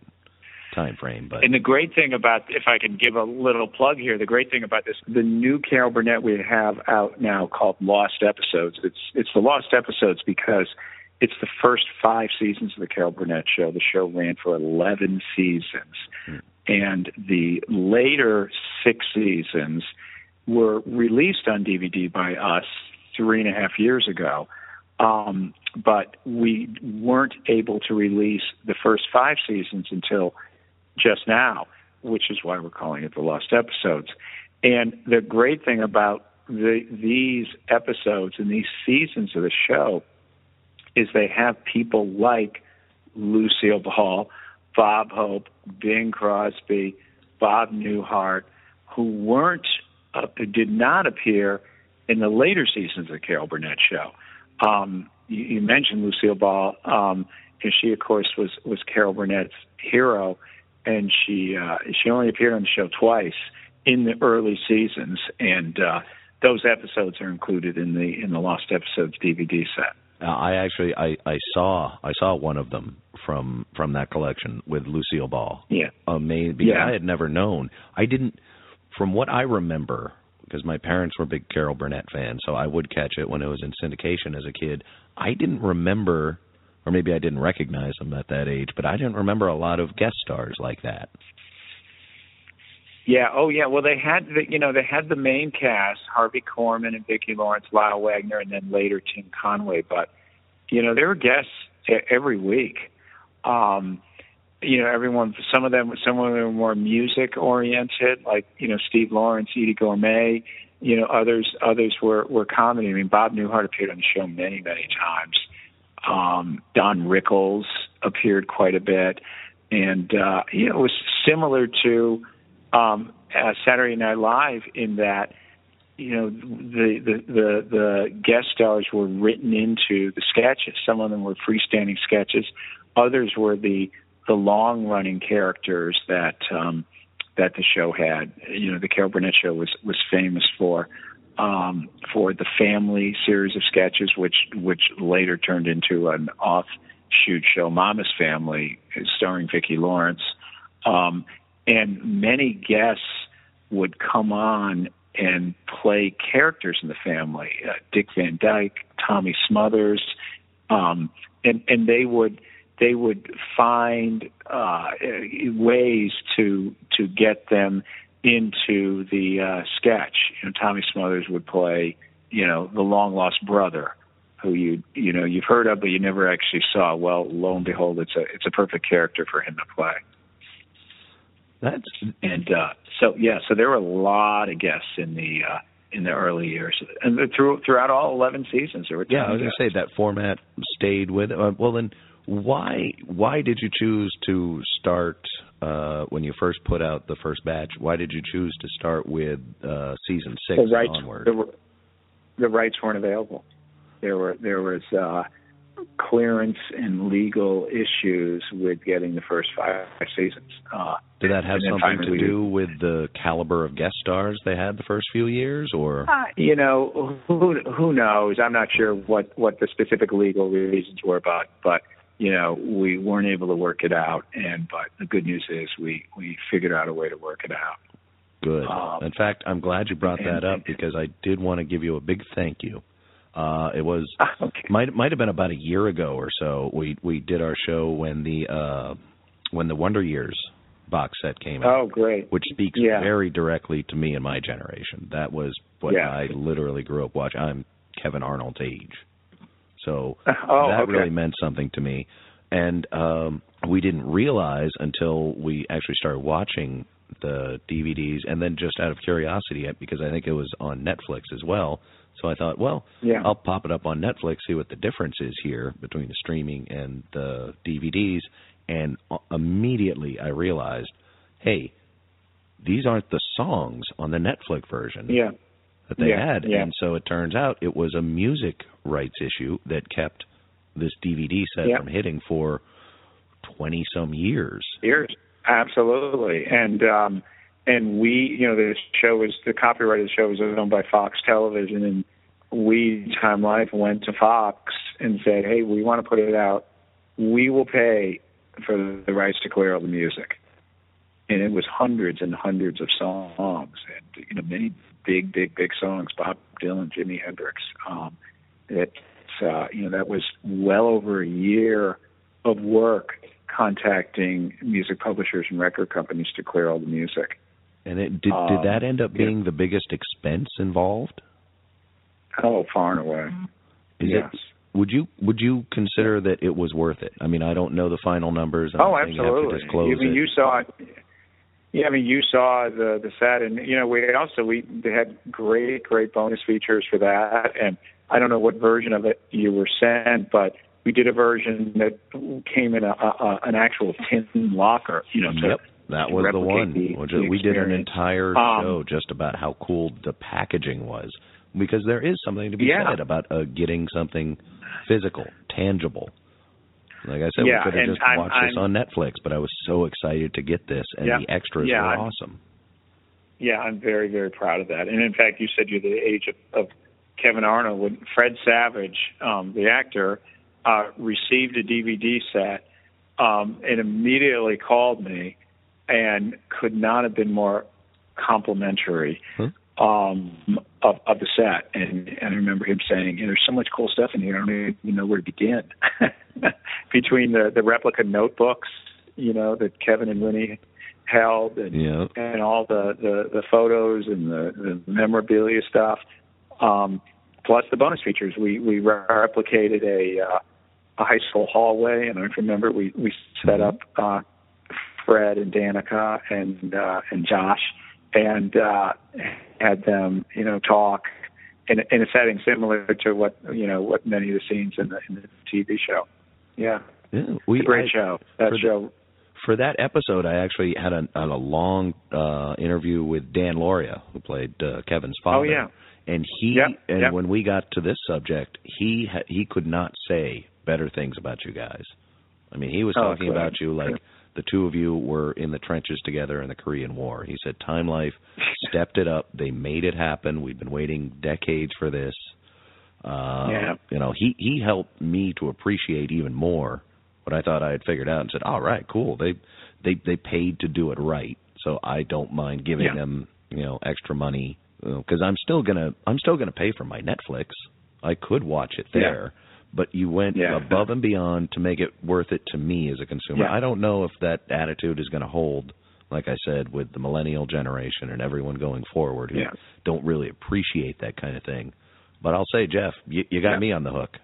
time frame. But And the great thing about, if I can give a little plug here, the great thing about this, the new Carol Burnett we have out now called Lost Episodes. It's it's the Lost Episodes because it's the first five seasons of the Carol Burnett show. The show ran for eleven seasons, and the later six seasons were released on DVD by us three and a half years ago. Um, but we weren't able to release the first five seasons until just now, which is why we're calling it the Lost Episodes. And the great thing about the, these episodes and these seasons of the show is they have people like Lucille Ball, Bob Hope, Bing Crosby, Bob Newhart, who weren't uh, did not appear in the later seasons of the Carol Burnett show. Um, you, you mentioned Lucille Ball, um, and she, of course, was was Carol Burnett's hero, and she uh, she only appeared on the show twice in the early seasons, and uh, those episodes are included in the in the Lost Episodes DVD set. Uh, I actually I I saw I saw one of them from from that collection with Lucille Ball. Yeah. Amazing because Yeah. I had never known. I didn't from what I remember because my parents were big Carol Burnett fans, so I would catch it when it was in syndication as a kid. I didn't remember or maybe I didn't recognize them at that age, but I didn't remember a lot of guest stars like that. Yeah. Oh, yeah. Well, they had the, you know, they had the main cast: Harvey Korman and Vicki Lawrence, Lyle Waggoner, and then later Tim Conway. But you know, there were guests every week. Um, you know, everyone. Some of them, some of them were more music oriented, like you know, Steve Lawrence, Eydie Gormé. You know, others others were were comedy. I mean, Bob Newhart appeared on the show many many times. Um, Don Rickles appeared quite a bit, and uh, you know, it was similar to um, uh, Saturday Night Live in that you know the, the the the guest stars were written into the sketches. Some of them were freestanding sketches. Others were the the long running characters that um, that the show had. You know, the Carol Burnett show was was famous for um, for the family series of sketches, which which later turned into an offshoot show, Mama's Family, starring Vicki Lawrence. Um, and many guests would come on and play characters in the family. Uh, Dick Van Dyke, Tommy Smothers, um, and and they would they would find uh, ways to to get them into the uh, sketch. You know, Tommy Smothers would play, you know, the long lost brother, who you you know you've heard of but you never actually saw. Well, lo and behold, it's a it's a perfect character for him to play. That's and uh, so yeah, so there were a lot of guests in the uh, in the early years, and through throughout all eleven seasons there were. Yeah, I was going to say that format stayed with. Uh, well, then why why did you choose to start uh, when you first put out the first batch? Why did you choose to start with uh, season six the rights onward? the, the rights weren't available. There were there was uh, clearance and legal issues with getting the first five seasons. Uh, Did that have something to do with the caliber of guest stars they had the first few years, or Uh, you know, who who knows? I'm not sure what what the specific legal reasons were, but but you know, we weren't able to work it out. And but the good news is we we figured out a way to work it out. good? Um, In fact, I'm glad you brought that up because I did want to give you a big thank you. Uh, it was okay. might might have been about a year ago or so. We we did our show when the uh, when the Wonder Years box set came out. Oh, great. which speaks Yeah. very directly to me and my generation. That was what Yeah. I literally grew up watching. I'm Kevin Arnold's age, so Oh, that okay. really meant something to me. And um, we didn't realize until we actually started watching the DVDs, and then just out of curiosity, because I think it was on Netflix as well. So I thought, well, Yeah. I'll pop it up on Netflix, see what the difference is here between the streaming and the DVDs. And uh, immediately I realized, hey, these aren't the songs on the Netflix version Yeah. that they Yeah, had. yeah. And so it turns out it was a music rights issue that kept this DVD set Yeah. from hitting for 20 some years. Years, absolutely, and um, and we, you know, the show was the copyright of the show was owned by Fox Television, and we, Time Life, went to Fox and said, "Hey, we want to put it out. We will pay for the rights to clear all the music." And it was hundreds and hundreds of songs, and you know, many big, big, big songs. Bob Dylan, Jimi Hendrix. Um, it's uh, you know that was well over a year of work contacting music publishers and record companies to clear all the music. And it did Um, did that end up yeah. being the biggest expense involved? Oh, far and away. Is yes. it would you would you consider that it was worth it? I mean, I don't know the final numbers. Oh, I don't think you absolutely. I mean, it. you saw it. Yeah, I mean, you saw the the set, and you know, we also we they had great, great bonus features for that. And I don't know what version of it you were sent, but we did a version that came in a, a, a an actual tin locker. You know, to, Yep, that was the one. the- which the we did an entire Um, show just about how cool the packaging was, because there is something to be Yeah. said about uh, getting something physical, tangible. Like I said, Yeah, we could have just I'm- watched this I'm- on Netflix, but I was so excited to get this, and Yeah. the extras Yeah, were I'm- awesome. Yeah, I'm very, very proud of that. And in fact, you said you're the age of, of Kevin Arnold, when Fred Savage, um, the actor, uh, received a DVD set um, and immediately called me and could not have been more complimentary um, of, of the set. And, and I remember him saying, you know, "There's so much cool stuff in here. I don't even know where to begin." Between the the replica notebooks, you know, that Kevin and Winnie held, and Yeah. and all the the, the photos and the, the memorabilia stuff, um, plus the bonus features. We we replicated a uh, a high school hallway, and I remember we we set up uh, Fred and Danica and uh, and Josh, and uh, had them you know talk in in a setting similar to what you know what many of the scenes in the in the TV show. Yeah, Yeah, we it's a great I- show. That for the- show. for that episode, I actually had a, had a long uh interview with Dan Lauria, who played uh, Kevin's father. Oh yeah. and he Yep, and yep. when we got to this subject, he ha- he could not say better things about you guys. I mean, he was Oh, talking good. about you like Good. the two of you were in the trenches together in the Korean War. He said Time Life stepped it up. They made it happen. We've been waiting decades for this. Uh, Yeah. You know, he he helped me to appreciate even more what I thought I had figured out and said, "All right, cool. They they they paid to do it right, so I don't mind giving Yeah. them you know extra money because I'm still gonna I'm still gonna pay for my Netflix. I could watch it Yeah. But you went Yeah. above and beyond to make it worth it to me as a consumer. Yeah. I don't know if that attitude is going to hold. Like I said, with the millennial generation and everyone going forward who Yeah. don't really appreciate that kind of thing. But I'll say, Jeff, you, you got me on the hook.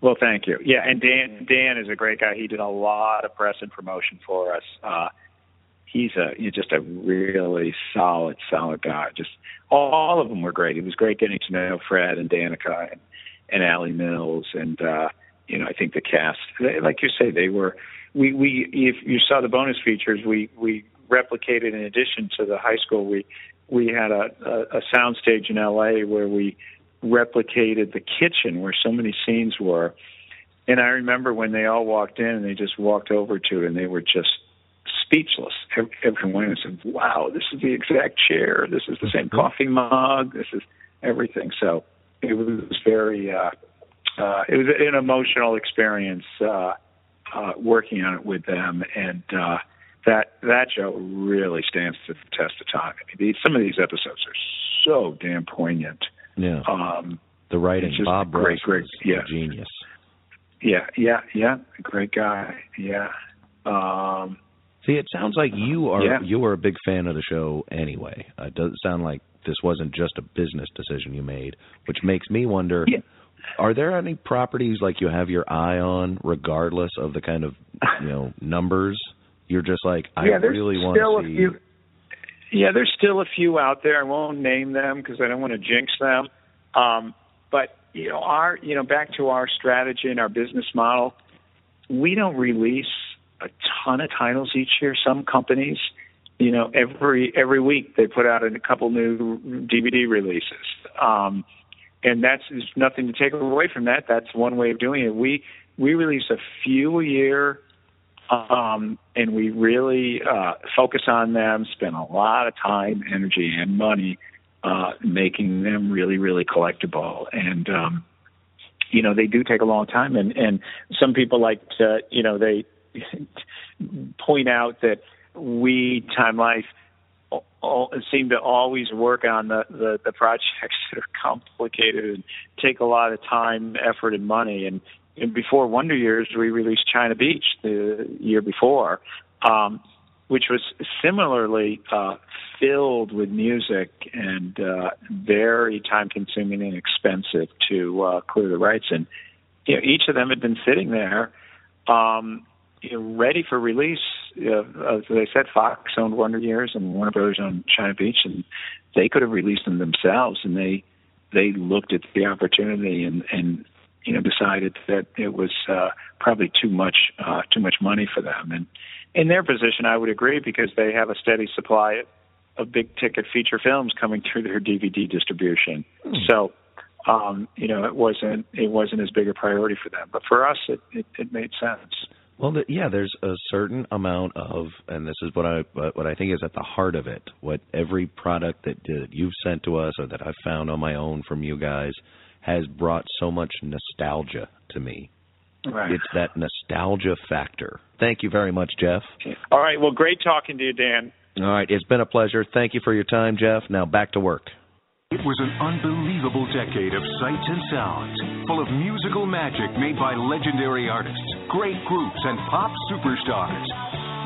Well, thank you. Yeah, and Dan Dan is a great guy. He did a lot of press and promotion for us. Uh, he's a he's just a really solid, solid guy. Just all, all of them were great. It was great getting to know Fred and Danica and, and Alley Mills, and uh, you know I think the cast, they, like you say, they were. We we if you saw the bonus features, we we replicated in addition to the high school, we we had a a, a soundstage in L.A. where we replicated the kitchen where so many scenes were. And I remember when they all walked in and they just walked over to it and they were just speechless. Everyone said, "Wow, this is the exact chair. This is the same coffee mug. This is everything." So it was very, uh, uh, it was an emotional experience uh, uh, working on it with them, and uh, that that show really stands to the test of time. I mean, these, some of these episodes are so damn poignant. Yeah. Um, the writing, just Bob great, Bruce great, yeah. genius. Yeah, yeah, yeah. Great guy. Yeah. Um, See, it sounds like you are Yeah. you are a big fan of the show anyway. Uh, it doesn't sound like this wasn't just a business decision you made, which makes me wonder: Are there any properties like you have your eye on, regardless of the kind of you know numbers? You're just like, I yeah, really want to see. few. Yeah, there's still a few out there. I won't name them because I don't want to jinx them. Um, but you know, our you know, back to our strategy and our business model, we don't release a ton of titles each year. Some companies, you know, every every week they put out a couple new DVD releases. Um, and that's there's nothing to take away from that. That's one way of doing it. We we release a few a year um, and we really uh, focus on them, spend a lot of time, energy, and money uh, making them really, really collectible. And um, you know, they do take a long time, and and some people like to, you know, they point out that we Time Life all, seem to always work on the, the the projects that are complicated and take a lot of time, effort, and money. And, and before Wonder Years, we released China Beach the year before, um, which was similarly uh, filled with music and uh, very time-consuming and expensive to uh, clear the rights. And you know, each of them had been sitting there. Um, you know, ready for release. Uh, as I said, Fox owned Wonder Years and Warner Brothers owned China Beach, and they could have released them themselves. And they they looked at the opportunity and and you know decided that it was uh, probably too much uh, too much money for them. And in their position, I would agree because they have a steady supply of big ticket feature films coming through their DVD distribution. So um, you know, it wasn't it wasn't as big a priority for them. But for us, it it, it made sense. Well, the, yeah, there's a certain amount of, and this is what I what I think is at the heart of it. What every product that, that you've sent to us or that I've found on my own from you guys has brought so much nostalgia to me. Right. It's that nostalgia factor. Thank you very much, Jeff. All right. Well, great talking to you, Dan. All right, it's been a pleasure. Thank you for your time, Jeff. Now back to work. It was an unbelievable decade of sights and sounds, full of musical magic made by legendary artists, great groups, and pop superstars.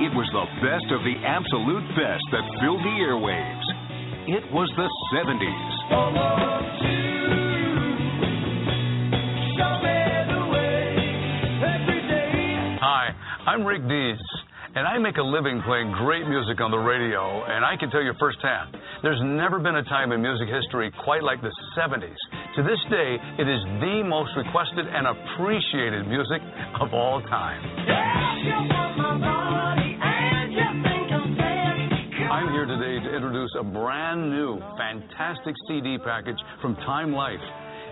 It was the best of the absolute best that filled the airwaves. It was the 70s. Hi, I'm Rick Dees, and I make a living playing great music on the radio, and I can tell you firsthand, there's never been a time in music history quite like the 70s. To this day, it is the most requested and appreciated music of all time. I'm here today to introduce a brand new, fantastic CD package from Time Life.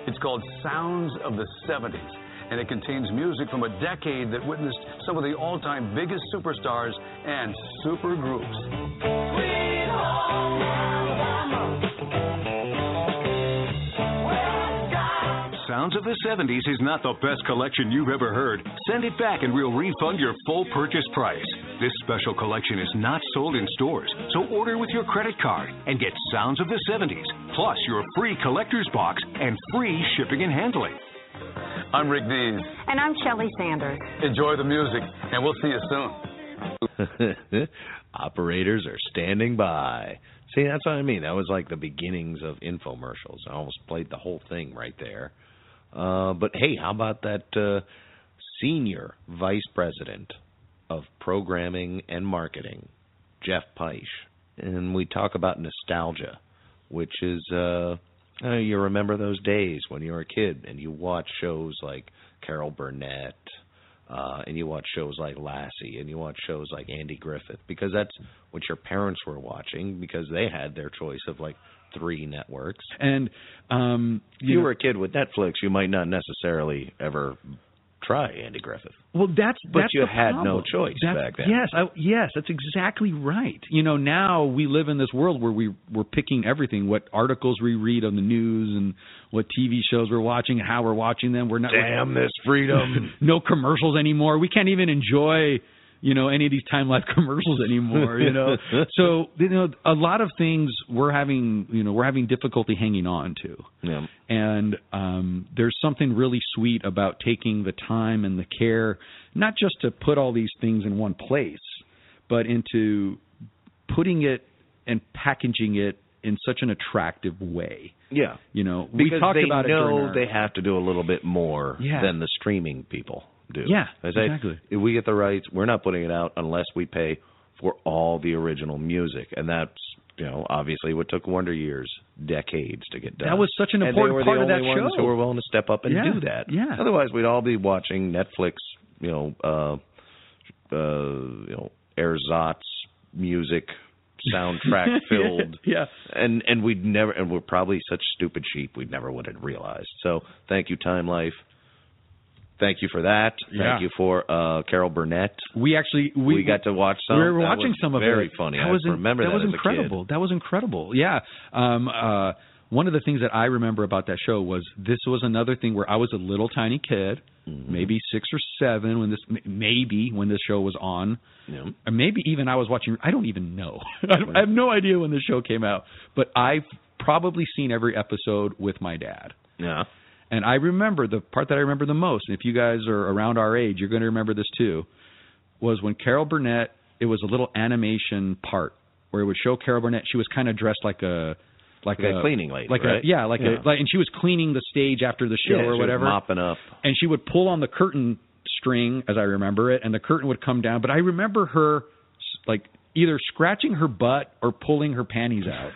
It's called Sounds of the 70s, and it contains music from a decade that witnessed some of the all time biggest superstars and super groups. Sounds of the 70s is not the best collection you've ever heard. Send it back and we'll refund your full purchase price. This special collection is not sold in stores, so order with your credit card and get Sounds of the 70s, plus your free collector's box and free shipping and handling. I'm Rick Dees. And I'm Shelley Sanders. Enjoy the music, and we'll see you soon. Operators are standing by. See, that's what I mean. That was like the beginnings of infomercials. I almost played the whole thing right there. Uh, but hey, how about that uh, senior vice president of programming and marketing, Jeff Peisch? And we talk about nostalgia, which is uh, uh, you remember those days when you were a kid and you watch shows like Carol Burnett, uh, and you watch shows like Lassie, and you watch shows like Andy Griffith, because that's what your parents were watching because they had their choice of like three networks. And um, If you were a kid with Netflix, you might not necessarily ever try Andy Griffith. Well, that's But that's you had no choice That's- back then. Yes, I, yes, that's exactly right. You know, now we live in this world where we we're picking everything, what articles we read on the news and what TV shows we're watching and how we're watching them. We're not Damn this freedom. no commercials anymore. We can't even enjoy you know any of these time life commercials anymore you know so you know a lot of things we're having you know we're having difficulty hanging on to Yeah. and um, there's something really sweet about taking the time and the care, not just to put all these things in one place, but into putting it and packaging it in such an attractive way. Yeah. You know, we talked they about it know our- they have to do a little bit more Yeah. than the streaming people do. Yeah, They say, exactly. If we get the rights, we're not putting it out unless we pay for all the original music, and that's you know obviously what took Wonder Years decades to get done. That was such an And important they were part the of that only ones show. who were willing to step up and Yeah, do that. yeah. Otherwise, we'd all be watching Netflix. You know, uh, uh, you know, ersatz music soundtrack filled yeah. and and we'd never and we're probably such stupid sheep we'd never would have realized so thank you time life thank you for that Yeah. thank you for uh carol burnett We actually we, got to watch some We were watching some of it. very funny That i was in- remember that, that was incredible. That was incredible. Yeah. Um, uh, one of the things that I remember about that show was this was another thing where I was a little tiny kid, Mm-hmm. maybe six or seven when this maybe when this show was on, yeah. or maybe even I was watching. I don't even know. I, I have no idea when the show came out, but I've probably seen every episode with my dad. yeah And I remember the part that I remember the most, and if you guys are around our age, you're going to remember this too, was when Carol Burnett, it was a little animation part where it would show Carol Burnett, she was kind of dressed like a like Like a a cleaning lady, like right? a yeah, like Yeah. a like and she was cleaning the stage after the show Yeah, she or was whatever. mopping up And she would pull on the curtain string as I remember it and the curtain would come down, but I remember her like either scratching her butt or pulling her panties out.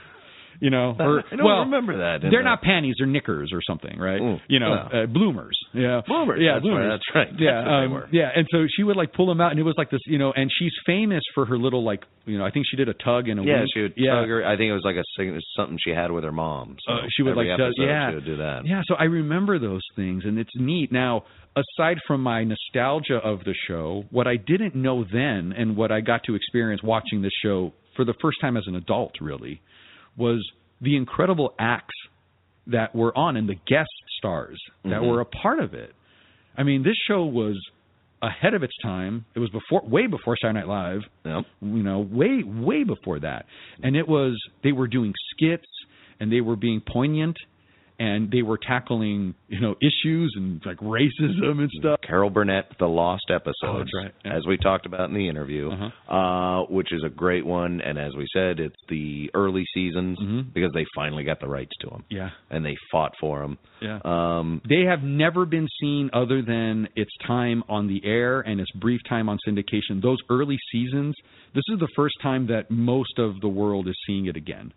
You know, or I don't well, remember that. They're the- not panties; they're knickers or something, right? Mm, you know, yeah. uh, bloomers. Yeah, Bloomers, Yeah, that's bloomers. right, that's right. Yeah, That's um, yeah. And so she would like pull them out, and it was like this, you know. And she's famous for her little like, you know, I think she did a tug and a Yeah, wink. she would. Yeah. tug her- I think it was like a something she had with her mom. So Uh, she would like episode yeah she would do that. Yeah, so I remember those things, and it's neat. Now, aside from my nostalgia of the show, what I didn't know then, and what I got to experience watching this show for the first time as an adult, really, was the incredible acts that were on and the guest stars that Mhm. were a part of it. I mean, this show was ahead of its time. It was before, way before Saturday Night Live. Yep. You know, way, way before that. And it was they were doing skits and they were being poignant and they were tackling you know issues and like racism and stuff. Carol Burnett, The Lost Episodes, Oh, that's right. Yeah. as we talked about in the interview, Uh-huh. uh, which is a great one. And as we said, it's the early seasons Mhm. because they finally got the rights to them Yeah, and they fought for them. yeah. Um, They have never been seen other than its time on the air and its brief time on syndication. Those early seasons, this is the first time that most of the world is seeing it again.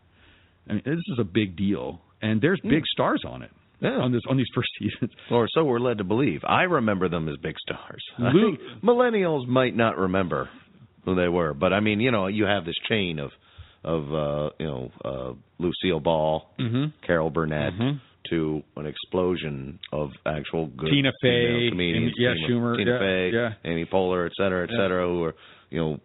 I mean, this is a big deal, and there's big stars on it yeah. on this on these first seasons. Or so we're led to believe. I remember them as big stars. Think millennials might not remember who they were, but I mean, you know, you have this chain of of uh, you know uh, Lucille Ball, Mm-hmm. Carol Burnett, Mhm. to an explosion of actual good Tina Fey, comedians. Amy- yeah, Tina, Schumer, Tina yeah, Fey, yeah. Amy Poehler, et cetera, et cetera, who are you know.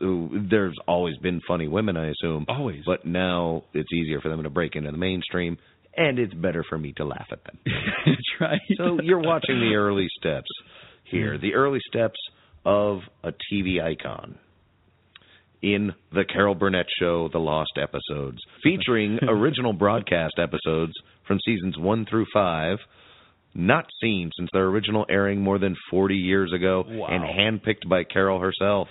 There's always been funny women, I assume. Always. But now it's easier for them to break into the mainstream, and it's better for me to laugh at them. That's right. So you're watching the early steps here, mm-hmm. the early steps of a TV icon in the Carol Burnett Show, The Lost Episodes, featuring original broadcast episodes from seasons one through five, not seen since their original airing more than 40 years ago, Wow. and handpicked by Carol herself.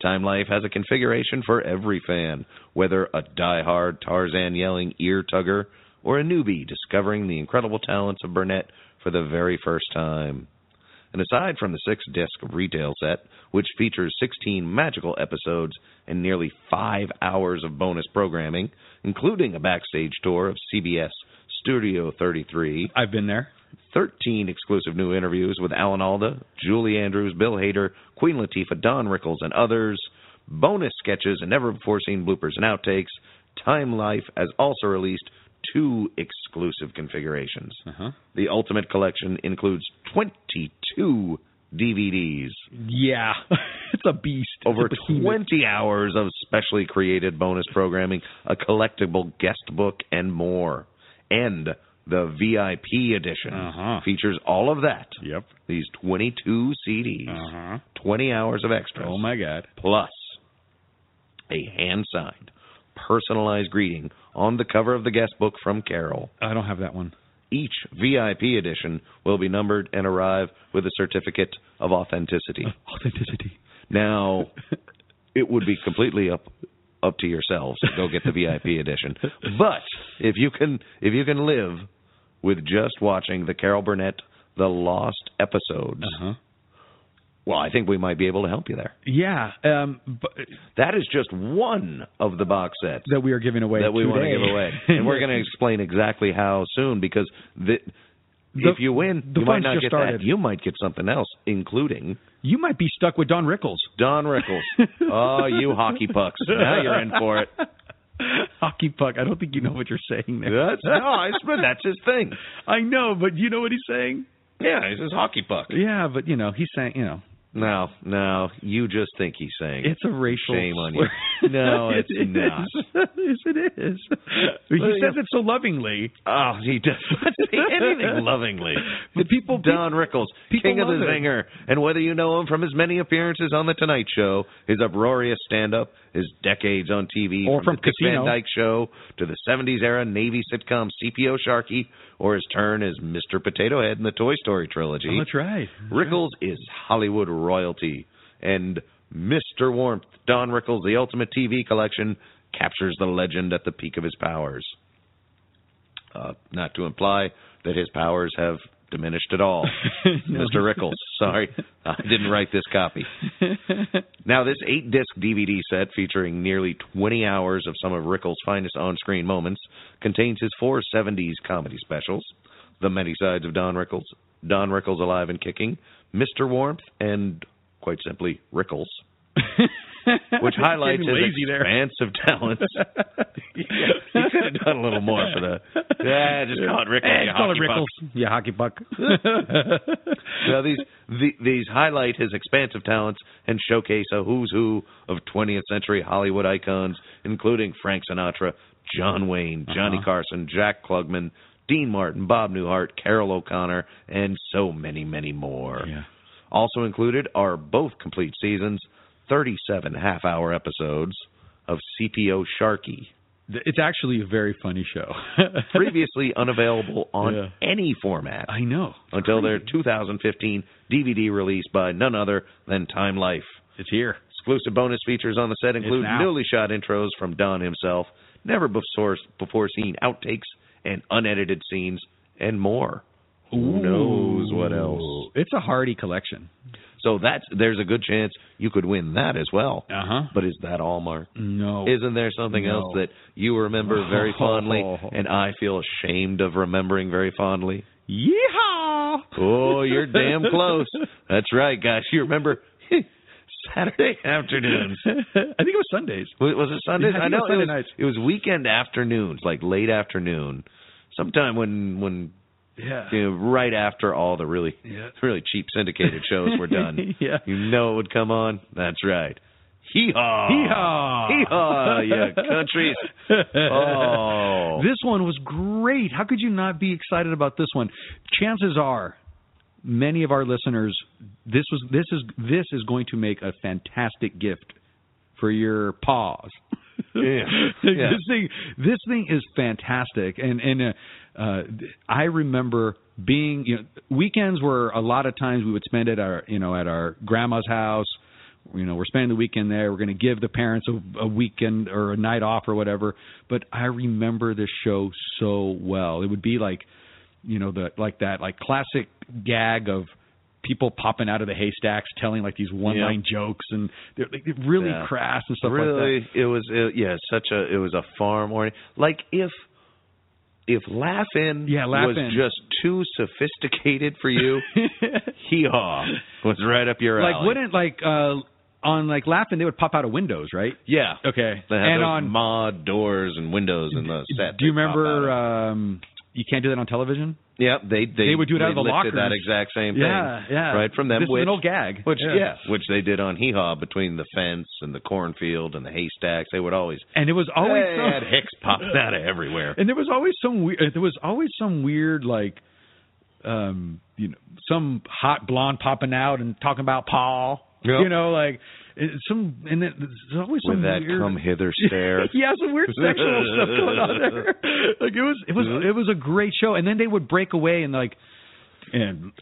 Time Life has a configuration for every fan, whether a die-hard Tarzan yelling ear tugger or a newbie discovering the incredible talents of Burnett for the very first time. And aside from the six disc retail set, which features 16 magical episodes and nearly five hours of bonus programming, including a backstage tour of CBS Studio 33, I've been there. 13 exclusive new interviews with Alan Alda, Julie Andrews, Bill Hader, Queen Latifah, Don Rickles, and others, bonus sketches, and never before seen bloopers and outtakes. Time Life has also released two exclusive configurations. Uh-huh. The Ultimate Collection includes 22 DVDs, Yeah, it's a beast. Over a 20 hours of specially created bonus programming, a collectible guest book, and more. And the VIP edition Uh-huh. features all of that. Yep. These 22 CDs, Uh-huh. 20 hours of extras, Oh my God. plus a hand signed, personalized greeting on the cover of the guest book from Carol. I don't have that one. Each VIP edition will be numbered and arrive with a certificate of authenticity. Authenticity. Now, it would be completely up up to yourselves to go get the VIP edition. But if you can if you can live with just watching the Carol Burnett The Lost episodes, Uh-huh. well, I think we might be able to help you there. Yeah, um, but That is just one of the box sets that we are giving away that we want to give away, and we're going to explain exactly how soon because the, The- if you win, the you might not get started. that. You might get something else, including You might be stuck with Don Rickles. Don Rickles. oh, you hockey pucks! Now you're in for it. Hockey puck. I don't think you know what you're saying there. That's no, I swear that's his thing. I know, but you know what he's saying? Yeah, he's his hockey puck. Yeah, but you know, he's saying, you know, No, no, you just think he's saying it's a racial. Shame on you. No, it's It not. yes, it is. He Well, says yeah. it so lovingly. Oh, he does not say anything lovingly. The people, Don Rickles, people king of the it. zinger, and whether you know him from his many appearances on the Tonight Show, his uproarious stand-up, his decades on TV, Or from the Dick Casino. Van Dyke Show to the '70s era Navy sitcom CPO Sharky, or his turn as Mr. Potato Head in the Toy Story trilogy. Oh, that's right. Rickles is Hollywood royalty, and Mr. Warmth, Don Rickles, the Ultimate TV Collection, captures the legend at the peak of his powers. Uh, not to imply that his powers have diminished at all. Mr. Rickles, sorry, I didn't write this copy. Now, this eight disc DVD set featuring nearly 20 hours of some of Rickles' finest on screen moments contains his four 70s comedy specials The Many Sides of Don Rickles, Don Rickles Alive and Kicking, Mr. Warmth, and quite simply, Rickles. Which highlights his lazy there. expansive talents. yeah, he could have done a little more for the. Yeah, just call it Rickles. Eh, you call it hockey puck. Rickles. Yeah, hockey puck. Now these the, these highlight his expansive talents and showcase a who's who of 20th century Hollywood icons, including Frank Sinatra, John Wayne, Johnny Uh-huh. Carson, Jack Klugman, Dean Martin, Bob Newhart, Carroll O'Connor, and so many, many more. Also included are both complete seasons, 37 half-hour episodes of CPO Sharky. It's actually a very funny show. previously unavailable on Yeah. any format. I know. Until their 2015 DVD release by none other than Time Life. It's here. Exclusive bonus features on the set include newly shot intros from Don himself, never before, before seen outtakes and unedited scenes, and more. Who knows what else? It's a hearty collection. So that's there's a good chance you could win that as well. Uh huh. But is that all, Mark? No. Isn't there something No. else that you remember very fondly and I feel ashamed of remembering very fondly? Yeehaw! Oh, you're damn close. That's right, guys. You remember Saturday afternoons. I think it was Sundays. Was, it Sundays? Yeah, I I, know it was Sunday it was. nights. It was weekend afternoons, like late afternoon, sometime when when Yeah. you know, right after all the really Yeah. really cheap syndicated shows were done. Yeah. You know it would come on. That's right. Hee haw. Hee haw. Hee haw, you countries. Oh. This one was great. How could you not be excited about this one? Chances are many of our listeners this was this is this is going to make a fantastic gift for your paws. Yeah. Yeah. this thing this thing is fantastic and and uh, uh I remember being you know weekends were a lot of times we would spend at our you know at our grandma's house. You know we're spending the weekend there. We're going to give the parents a, a weekend or a night off or whatever. But I remember this show so well. It would be like you know the like that like classic gag of people popping out of the haystacks telling like these one line jokes and they're like, really Yeah. crass and stuff like that. Really, it was it, yeah, such a it was a farm or like if if Laugh-In Yeah, was Laugh-In. just too sophisticated for you, hee haw was right up your alley. like wouldn't like uh on like laughing they would pop out of windows right yeah, okay they had and on mod doors and windows in the set. do you that pop out remember um you can't do that on television Yeah, they they They would do it out of the lockers. that exact same thing. Yeah, yeah. Right from them, This is which an old gag. which Yeah. which they did on Hee Haw between the fence and the cornfield and the haystacks. They would always and it was always they some, had Hicks popping out of everywhere. and there was always some weird there was always some weird like um you know some hot blonde popping out and talking about Paul Yep. you know like it- some and then there's always some that weird come hither stare. yeah, some weird sexual stuff going on there. Like it was, it was, it was a great show. And then they would break away and like, and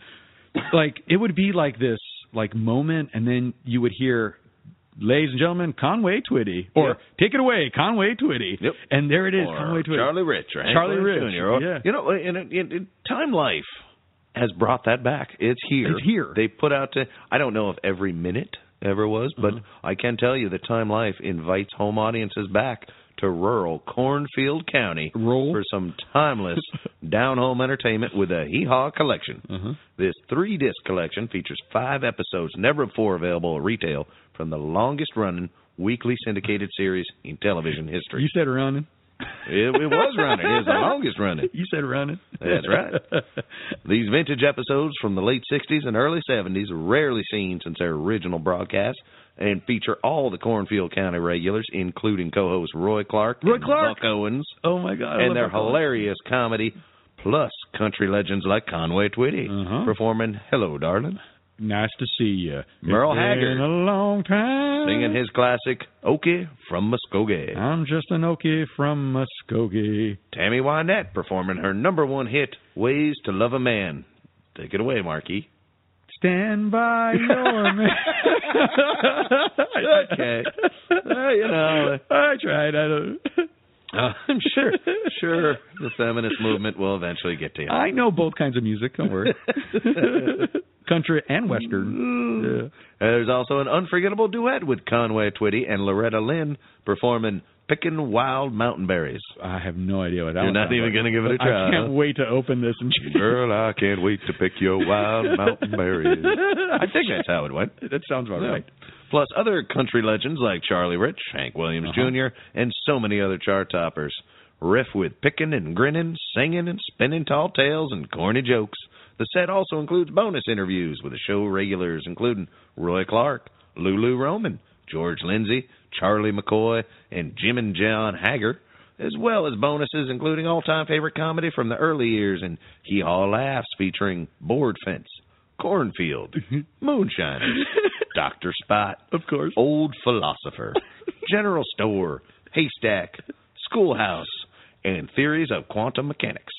like it would be like this like moment, and then you would hear, "Ladies and gentlemen, Conway Twitty," or Yep. "Take it away, Conway Twitty." Yep. And there it is, Or Conway Twitty. Charlie Rich Hank Charlie Rich, Jr. Yeah. You know, in, in, in Time Life has brought that back. It's here. It's here. They put out. To, I don't know if every minute ever was, but Uh-huh. I can tell you that Time Life invites home audiences back to rural Cornfield County for some timeless down home entertainment with a Hee Haw collection. Uh-huh. This three disc collection features five episodes never before available at retail from the longest running weekly syndicated series in television history. You said running. It, it was running. It was the longest running. You said running. That's right. These vintage episodes from the late 60s and early 70s, are rarely seen since their original broadcast, and feature all the Cornfield County regulars, including co-host Roy Clark, Roy and Clark. Buck Owens, oh my God! I and their hilarious comedy, plus country legends like Conway Twitty, Uh-huh. performing "Hello, Darling," Nice to see you. Merle It's Haggard. Been a long time. singing his classic "Okie" from Muskogee. I'm just an Okie from Muskogee. Tammy Wynette performing her number one hit, "Ways to Love a Man." Take it away, Marky. Stand by your man. okay. Uh, you know. I tried. I don't. Uh, I'm sure, sure, the feminist movement will eventually get to you. I know both kinds of music. Don't worry. Country and western. Yeah. There's also an unforgettable duet with Conway Twitty and Loretta Lynn performing picking Wild Mountain Berries." I have no idea what that. You're not even going to give it a try. I can't wait to open this and. Girl, I can't wait to pick your wild mountain berries. I think that's how it went. That sounds about Yeah. right. Plus other country legends like Charlie Rich, Hank Williams Uh-huh. Jr., and so many other chart toppers. Riff with picking and grinning, singing and spinning tall tales and corny jokes. The set also includes bonus interviews with the show regulars, including Roy Clark, Lulu Roman, George Lindsay, Charlie McCoy, and Jim and John Hager, as well as bonuses including all-time favorite comedy from the early years and Hee Haw Laughs featuring Board Fence, Cornfield, Moonshiners, Dr. Spot, of course, Old Philosopher, General Store, Haystack, Schoolhouse, and Theories of Quantum Mechanics.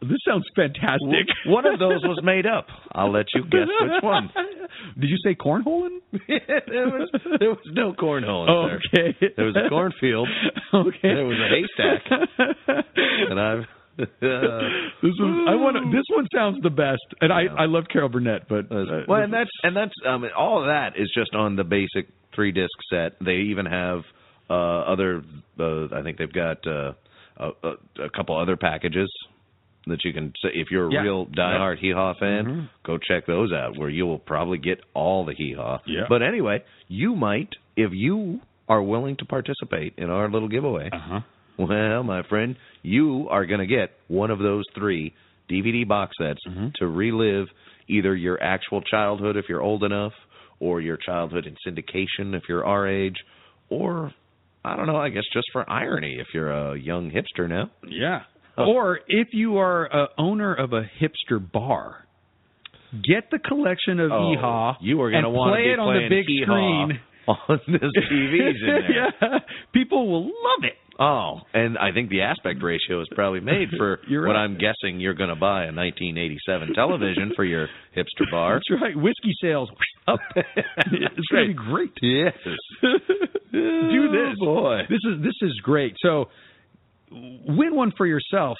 This sounds fantastic. One of those was made up. I'll let you guess which one. Did you say cornholing? there was there was no cornhole. Oh, there. okay. There was a cornfield. Okay. There was a haystack. and I've. this was I want this one sounds the best, and I I love Carol Burnett, but uh, well, and that's and that's um all of that is just on the basic three disc set. They even have uh other. Uh, I think they've got uh, a, a couple other packages that you can say if you're a Yeah. real diehard Hee Haw fan, Mhm. go check those out where you will probably get all the Hee Haw. Yeah. But anyway, you might if you are willing to participate in our little giveaway. Uh-huh. Well, my friend, you are going to get one of those three DVD box sets Mm-hmm. to relive either your actual childhood if you're old enough, or your childhood in syndication if you're our age, or I don't know, I guess just for irony if you're a young hipster now. Yeah. Oh. Or if you are a owner of a hipster bar, get the collection of Oh, Hee Haw you are gonna wanna play it on the big Hee Haw screen. on this TVs in there. yeah, people will love it. Oh, and I think the aspect ratio is probably made for You're what. I'm guessing you're going to buy a 1987 television for your hipster bar. That's right. Whiskey sales up. it's going to be great. Yes. Do this. Oh, boy. This is this is great. So win one for yourself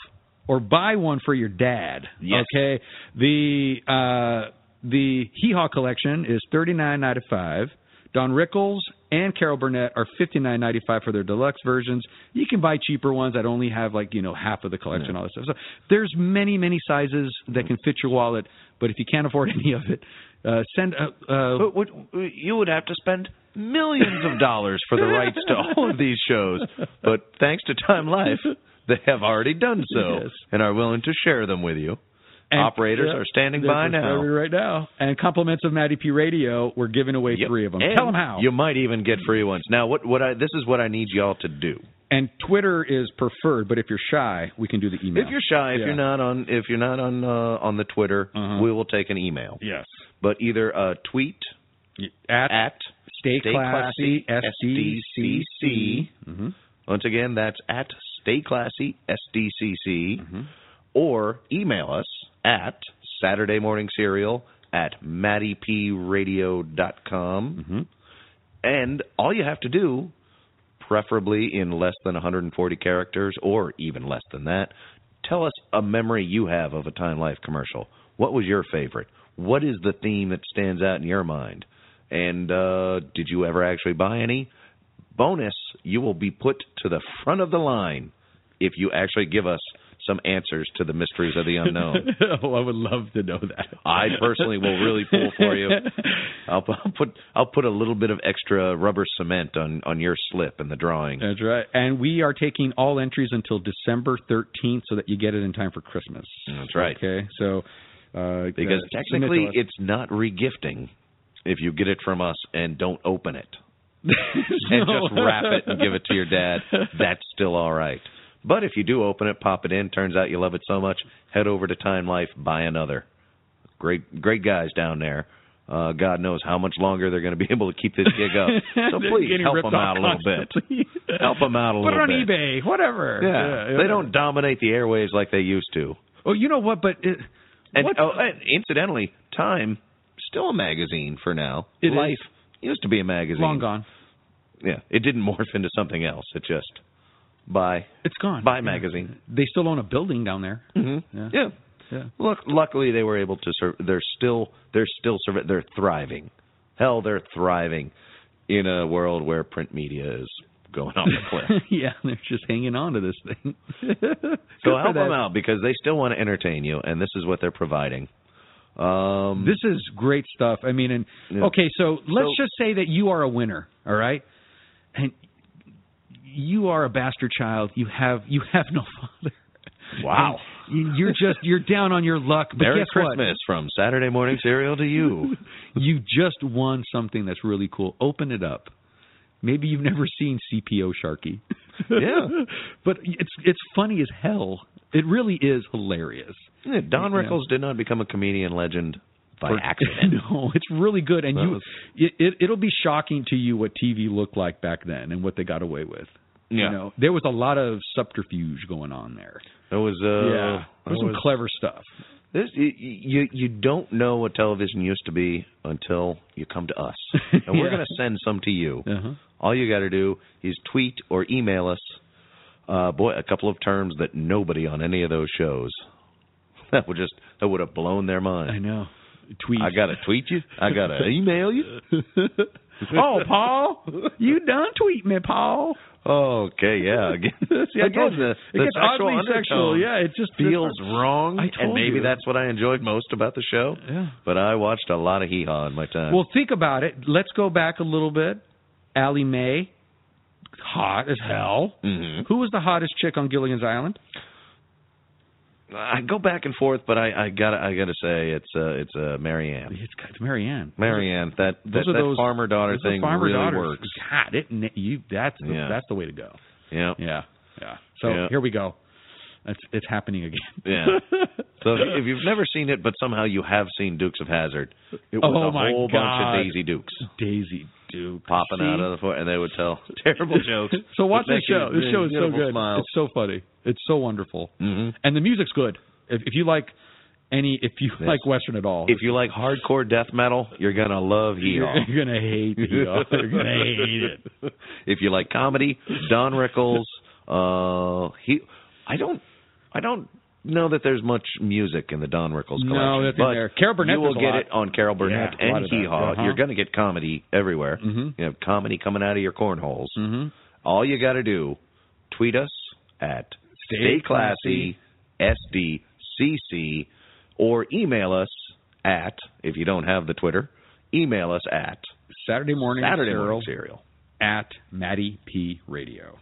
or buy one for your dad. Yes. Okay. The uh the Hee Haw collection is thirty nine ninety five. Don Rickles and Carol Burnett are fifty nine ninety five for their deluxe versions. You can buy cheaper ones that only have like you know half of the collection, all this stuff. So there's many many sizes that can fit your wallet. But if you can't afford any of it, uh, send. Uh, uh, But would, you would have to spend millions of dollars for the rights to all of these shows. But thanks to Time Life, they have already done so Yes. and are willing to share them with you. And- Operators yeah, are standing by now. right now. And compliments of Matty P Radio, we're giving away Yep. three of them. And Tell them how. You might even get free ones. Now, what what I this is what I need y'all to do. And Twitter is preferred, but if you're shy, we can do the email. If you're shy, if Yeah. you're not on if you're not on uh, on the Twitter, Uh-huh. we will take an email. Yes. But either uh, tweet at, at Stay Stay Classy Classy SDCC. Mhm. Once again, that's at Stay Classy SDCC, Mm-hmm. or email us at Saturday Morning Cereal at mattypradio.com. Mm-hmm. And all you have to do, preferably in less than 140 characters or even less than that, tell us a memory you have of a Time Life commercial. What was your favorite? What is the theme that stands out in your mind? And uh, did you ever actually buy any? Bonus, you will be put to the front of the line if you actually give us some answers to the mysteries of the unknown. oh, I would love to know that. I personally will really pull for you. I'll, I'll put I'll put a little bit of extra rubber cement on on your slip in the drawing. That's right. And we are taking all entries until December 13th so that you get it in time for Christmas. That's right. Okay. So uh, Because uh, technically, submit to us. it's not regifting if you get it from us and don't open it and just wrap it and give it to your dad. That's still all right. But if you do open it, pop it in, turns out you love it so much, head over to Time Life, buy another. Great, great guys down there. Uh, God knows how much longer they're going to be able to keep this gig up. So please help them out a little bit. Help them out a Put little bit. Put it on eBay, whatever. Yeah, they don't dominate the airwaves like they used to. Oh, you know what? But it, And, oh, and incidentally, Time still a magazine for now. It is. Life used to be a magazine. long gone. Yeah, it didn't morph into something else. It just by It's gone. by Yeah. magazine. They still own a building down there. Mm-hmm. Yeah. Yeah. Yeah. Look, luckily they were able to. Sur- they're still. They're still. Survi- they're thriving. Hell, they're thriving in a world where print media is going off the cliff. yeah, they're just hanging on to this thing. so help them out because they still want to entertain you, and this is what they're providing. Um, This is great stuff. I mean, and Yeah. okay, so let's So- just say that you are a winner, all right, and you are a bastard child. You have you have no father. Wow. And you- You're just you're down on your luck. But Merry Christmas from Saturday Morning Cereal to you. what? You just won something that's really cool. Open it up. Maybe you've never seen CPO Sharky. Yeah. but it's it's funny as hell. It really is hilarious. Yeah, Don Yeah. Rickles did not become a comedian legend by For- accident. no, it's really good, and you it, it it'll be shocking to you what TV looked like back then and what they got away with. Yeah. You know, there was a lot of subterfuge going on there. There was uh, yeah, there was some clever stuff. This you, you you don't know what television used to be until you come to us, and we're Yeah. going to send some to you. Uh-huh. All you got to do is tweet or email us. Uh, boy, a couple of terms that nobody on any of those shows that would just that would have blown their mind. I know. Tweet. I got to tweet you. I got to email you. oh, Paul, you done tweet me, Paul. Okay, yeah. Again, See, I again, told you. the, It gets sexual oddly sexual. Yeah, it just feels wrong, I and maybe you. that's what I enjoyed most about the show. Yeah. But I watched a lot of hee haw in my time. Well, think about it. Let's go back a little bit. Elly May, hot as hell. Mhm. Who was the hottest chick on Gilligan's Island? I go back and forth, but I, I gotta I gotta say it's uh it's uh Mary Ann. It's, it's Mary Ann. Marianne, that Those that, are that those farmer daughter those thing farmer really daughters. works. God, it you that's the, Yeah. that's the way to go. Yeah. Yeah, yeah. So Yeah. here we go. It's it's happening again. Yeah. So if, you've never seen it, but somehow you have seen Dukes of Hazzard, it was Oh, a my whole God. bunch of Daisy Dukes Daisy Duke popping out of the floor, and they would tell terrible jokes. So watch this show. This show is so good. Smiles. It's so funny. It's so wonderful, Mhm. and the music's good. If, if you like any, if you Yes. like Western at all, If you like hardcore death metal, you're gonna love hee you're, gonna hate the You're gonna hate it. if you like comedy, Don Rickles. Uh, he, I don't, I don't know that there's much music in the Don Rickles collection. No, that's in there. Carol Burnett You will get it on Carol Burnett yeah, and Hee Haw. Uh-huh. You're going to get comedy everywhere. Mhm. You have comedy coming out of your cornholes. Mm-hmm. All you got to do, tweet us at Stay Stay Classy SDCC or email us at if you don't have the Twitter, email us at Saturday morning Saturday cereal morning cereal at Matty P Radio.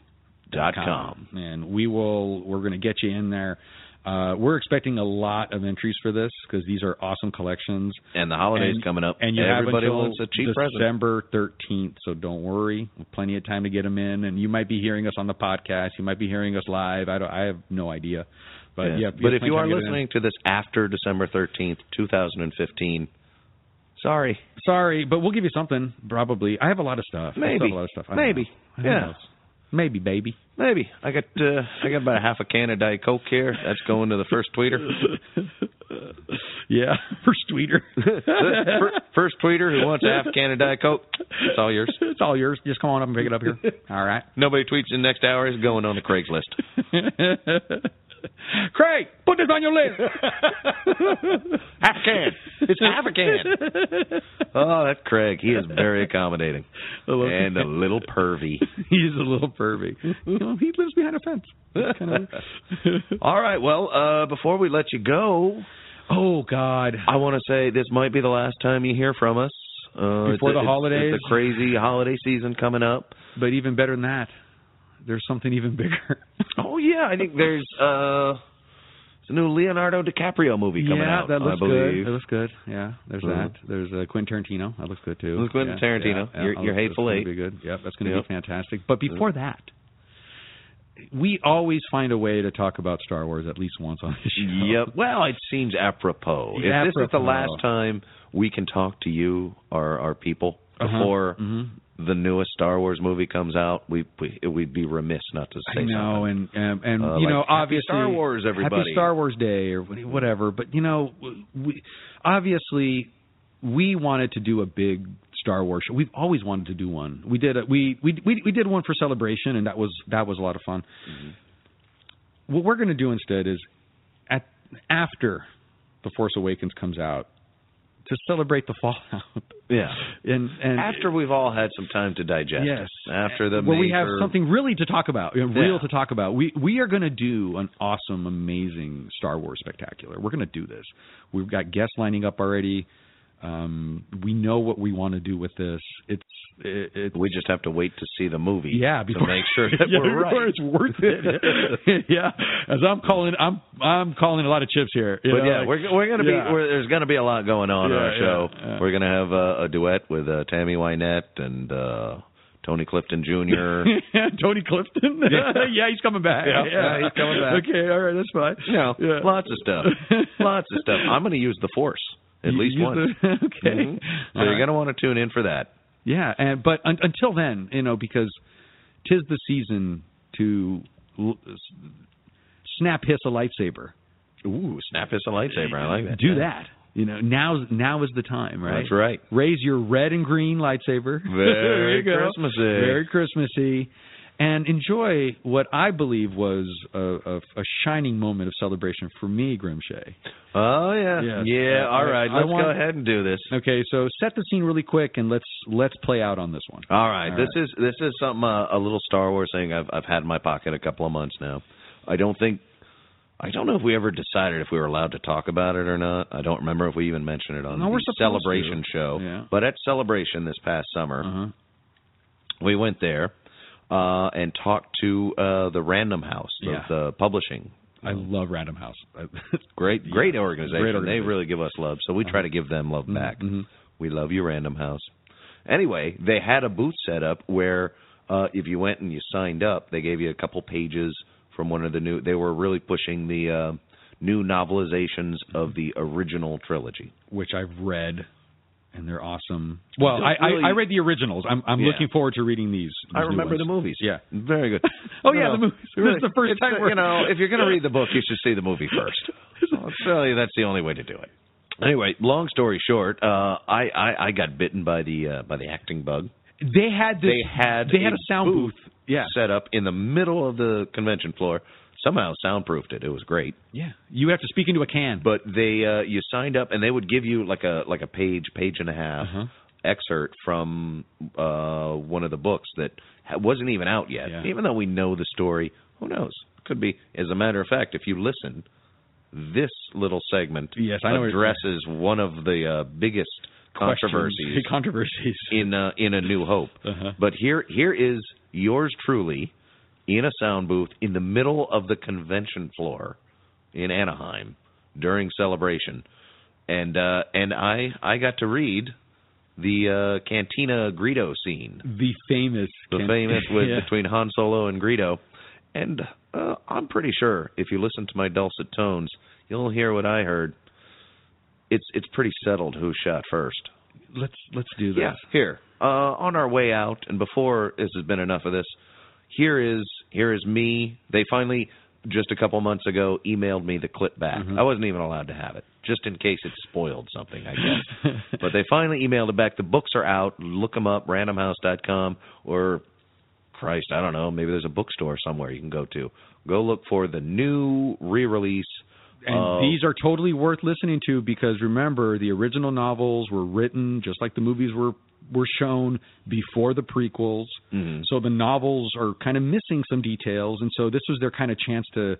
Dot com. and we will we're going to get you in there. Uh, we're expecting a lot of entries for this because these are awesome collections. And the holidays And- coming up. and you Everybody have until wants a cheap present. December thirteenth. So don't worry, plenty of time to get them in. And you might be hearing us on the podcast. You might be hearing us live. I don't. I have no idea. But Yeah. yeah, but if you are to listening to this after December 13th, 2015, sorry. sorry, but we'll give you something. Probably. I have a lot of stuff. I Maybe. have a lot of stuff. I Maybe. Yeah. knows? Maybe, baby. Maybe. I got uh, I got about a half a can of Diet Coke here. That's going to the first tweeter. yeah, first tweeter. First tweeter who wants a half a can of Diet Coke. It's all yours. It's all yours. Just come on up and pick it up here. All right. Nobody tweets in the next hour is going on the Craigslist. Craig, put this on your list. half a can. It's half a can. Oh, that's Craig. He is very accommodating and a little pervy. He's a little pervy. You know, he lives behind a fence. Kind of All right. Well, uh, before we let you go, oh God, I want to say this might be the last time you hear from us. Uh, Before it's- the it's- holidays? it's a crazy holiday season coming up. But even better than that, there's something even bigger. Oh yeah, I think there's uh, it's a new Leonardo DiCaprio movie coming yeah, out. that looks I believe. good. That looks good. Yeah, there's Mhm. that. There's uh, Quentin Tarantino. That looks good too. There's Quentin Yeah, Tarantino. yeah, yeah, your Hateful that's Eight. Be good. Yeah, that's going to Yep. be fantastic. But before that, we always find a way to talk about Star Wars at least once on the show. Yep. Well, it seems apropos. If this is the last time we can talk to you, our our people, Uh-huh. before Mhm. The newest Star Wars movie comes out, we, we it would be remiss not to say I know, something. and and, and Uh, you like, know, Happy obviously, Star Wars, everybody. Happy Star Wars Day or whatever. But you know, we obviously we wanted to do a big Star Wars show. We've always wanted to do one. We did a, we, we we we did one for celebration, and that was that was a lot of fun. What we're going to do instead is at after the Force Awakens comes out to celebrate the fallout. Yeah. And and After we've all had some time to digest. Yes. After the where we have something really to talk about, real Yeah. to talk about. We we are going to do an awesome, amazing Star Wars spectacular. We're going to do this. We've got guests lining up already. Um, we know what we want to do with this. It's it, it, We just have to wait to see the movie. yeah, before to make sure that yeah, we're right. it's worth it. yeah, as I'm calling, I'm I'm calling a lot of chips here. you But know, yeah, like- we're we're gonna yeah. be we're, there's gonna be a lot going on on our show. yeah, yeah. We're gonna have a, a duet with uh, Tammy Wynette and uh, Tony Clifton Jr. Tony Clifton. Yeah. yeah, he's coming back. Yeah, yeah, he's coming back. Okay, all right, that's fine. you know, Yeah. lots of stuff, lots of stuff. I'm gonna use the Force at You least use once. okay. Mhm. So All you're right. gonna want to tune in for that. Yeah, and but un- until then, you know, because tis the season to l- snap hiss a lightsaber. Ooh, snap hiss a lightsaber. I like that. Do Yeah. that. You know, now now is the time, right? That's right. Raise your red and green lightsaber. Very. Christmassy. Very Christmassy. And enjoy what I believe was a, a, a shining moment of celebration for me, Grimshay. Oh yeah, Yes. yeah. All I- right, let's want- go ahead and do this. Okay, so set the scene really quick and let's let's play out on this one. All right, All this is this is something uh, a little Star Wars thing I've I've had in my pocket a couple of months now. I don't think I don't know if we ever decided if we were allowed to talk about it or not. I don't remember if we even mentioned it on No, the celebration to. show. Yeah. But at celebration this past summer, Uh-huh. we went there uh, and talk to uh, the Random House Yeah. of the publishing. I love Random House. Great, great organization. Great They organization. Uh-huh. really give us love, so we try to give them love back. Mhm. We love you, Random House. Anyway, they had a booth set up where uh, if you went and you signed up, they gave you a couple pages from one of the new. They were really pushing the uh, new novelizations of the original trilogy. which I've read, and they're awesome. Well, I, really- I I read the originals. I'm I'm Yeah. looking forward to reading these. I these new remember the movies. Yeah. Very good. Oh No, yeah, the movies. really, This is the first it's, time uh, you know, if you're going to read the book, you should see the movie first. I'll tell you that's the only way to do it. Anyway, long story short, uh, I, I I got bitten by the uh, by the acting bug. They had this. they had they had a sound booth. Yeah. set up in the middle of the convention floor. Somehow soundproofed it. It was great. Yeah. You have to speak into a can. But they uh you signed up and they would give you like a like a page, page and a half Uh-huh. excerpt from uh one of the books that ha- wasn't even out yet. Yeah. Even though we know the story, who knows? Could be as a matter of fact, if you listen, this little segment Yes, addresses one of the uh biggest controversies Controversies. in uh, in a New Hope. Uh-huh. But here here is yours truly in a sound booth in the middle of the convention floor in Anaheim during celebration, and uh, and I I got to read the uh, Cantina Greedo scene, The famous. the can- famous with yeah. between Han Solo and Greedo, and uh, I'm pretty sure if you listen to my dulcet tones, you'll hear what I heard. It's it's pretty settled who shot first. Let's let's do this. Yeah, here. Uh, on our way out, and before this has been enough of this, here is here is me. They finally, just a couple months ago, emailed me the clip back. Mhm. I wasn't even allowed to have it, just in case it spoiled something, I guess. but they finally emailed it back. The books are out. Look them up, randomhouse.com, or Christ, I don't know. Maybe there's a bookstore somewhere you can go to. Go look for the new re-release. And of- these are totally worth listening to because remember the original novels were written just like the movies were were shown before the prequels. Mhm. So the novels are kind of missing some details and so this was their kind of chance to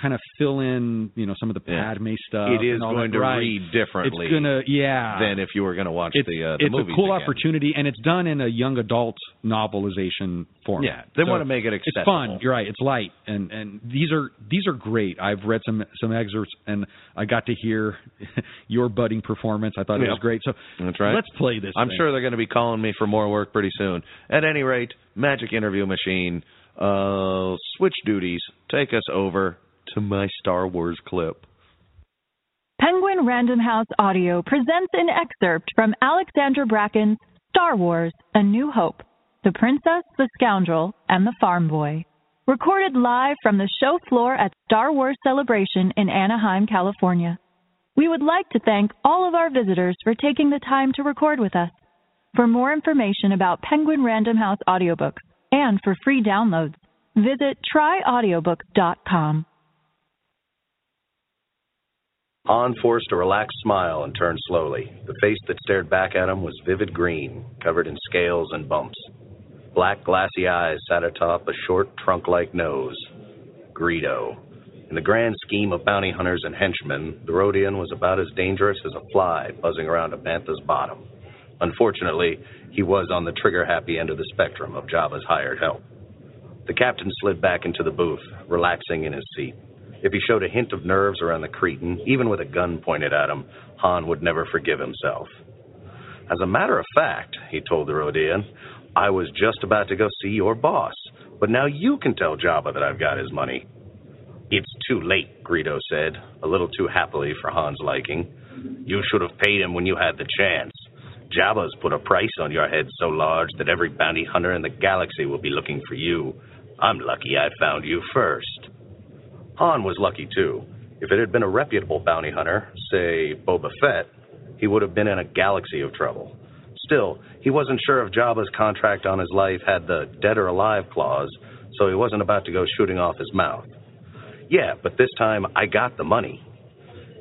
kind of fill in, you know, some of the Yeah. Padme stuff. It is going that. to Right. read differently It's gonna yeah. than if you were going to watch it's, the uh, the it's a cool again. opportunity, and it's done in a young adult novelization format. Yeah, they So want to make it accessible. It's fun. You're right. It's light, and and these are these are great. I've read some some excerpts, and I got to hear your budding performance. I thought it was great. So That's right. Let's play this. I'm thing. sure they're going to be calling me for more work pretty soon. At any rate, Magic Interview Machine, uh, switch duties. Take us over to my Star Wars clip. Penguin Random House Audio presents an excerpt from Alexandra Bracken's Star Wars A New Hope The Princess, the Scoundrel, and the Farm Boy. Recorded live from the show floor at Star Wars Celebration in Anaheim, California. We would like to thank all of our visitors for taking the time to record with us. For more information about Penguin Random House audiobooks and for free downloads, visit tryaudiobooks.com. Han forced a relaxed smile and turned slowly. The face that stared back at him was vivid green, covered in scales and bumps. Black, glassy eyes sat atop a short, trunk like nose. Greedo. In the grand scheme of bounty hunters and henchmen, the Rodian was about as dangerous as a fly buzzing around a bantha's bottom. Unfortunately, he was on the trigger happy end of the spectrum of Jabba's hired help. The captain slid back into the booth, relaxing in his seat. If he showed a hint of nerves around the cretin, even with a gun pointed at him, Han would never forgive himself. As a matter of fact, he told the Rodian, I was just about to go see your boss, but now you can tell Jabba that I've got his money. It's too late, Greedo said, a little too happily for Han's liking. You should have paid him when you had the chance. Jabba's put a price on your head so large that every bounty hunter in the galaxy will be looking for you. I'm lucky I found you first. Han was lucky too. If it had been a reputable bounty hunter, say Boba Fett, he would have been in a galaxy of trouble. Still, he wasn't sure if Jabba's contract on his life had the dead or alive clause, so he wasn't about to go shooting off his mouth. Yeah, but this time I got the money.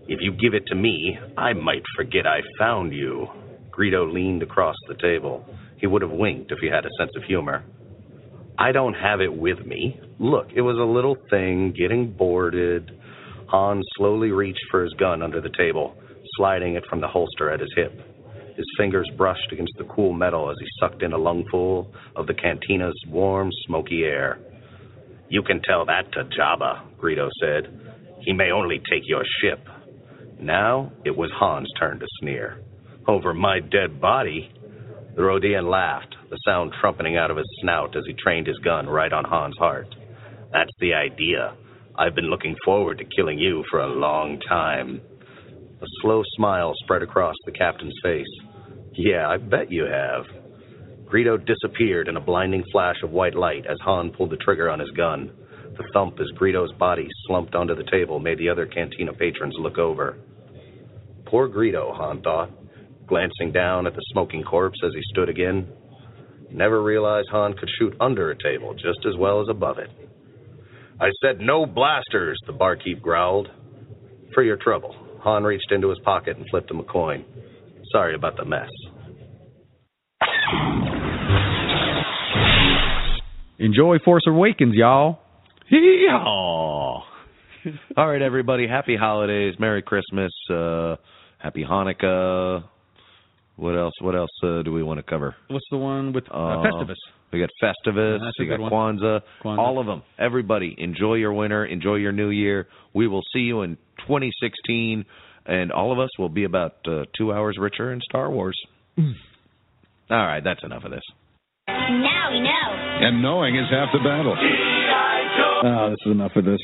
If you give it to me, I might forget I found you. Greedo leaned across the table. He would have winked if he had a sense of humor. I don't have it with me. Look, it was a little thing getting boarded. Han slowly reached for his gun under the table, sliding it from the holster at his hip. His fingers brushed against the cool metal as he sucked in a lungful of the cantina's warm, smoky air. You can tell that to Jabba, Greedo said. He may only take your ship. Now it was Han's turn to sneer. Over my dead body? The Rodian laughed, the sound trumpeting out of his snout as he trained his gun right on Han's heart. That's the idea. I've been looking forward to killing you for a long time. A slow smile spread across the captain's face. Yeah, I bet you have. Greedo disappeared in a blinding flash of white light as Han pulled the trigger on his gun. The thump as Greedo's body slumped onto the table made the other cantina patrons look over. Poor Greedo, Han thought, glancing down at the smoking corpse as he stood again. Never realized Han could shoot under a table just as well as above it. I said no blasters, the barkeep growled. For your trouble. Han reached into his pocket and flipped him a coin. Sorry about the mess. Enjoy Force Awakens, y'all. Yeehaw! All right, everybody. Happy holidays. Merry Christmas. Uh, happy Hanukkah. What else? What else uh, do we want to cover? What's the one with uh, Uh, Festivus? We got Festivus. That's a we got Kwanzaa, Kwanzaa. All of them. Everybody, enjoy your winter. Enjoy your new year. We will see you in 2016, and all of us will be about uh, two hours richer in Star Wars. all right, that's enough of this. Now we know. And knowing is half the battle. Oh, this is enough of this.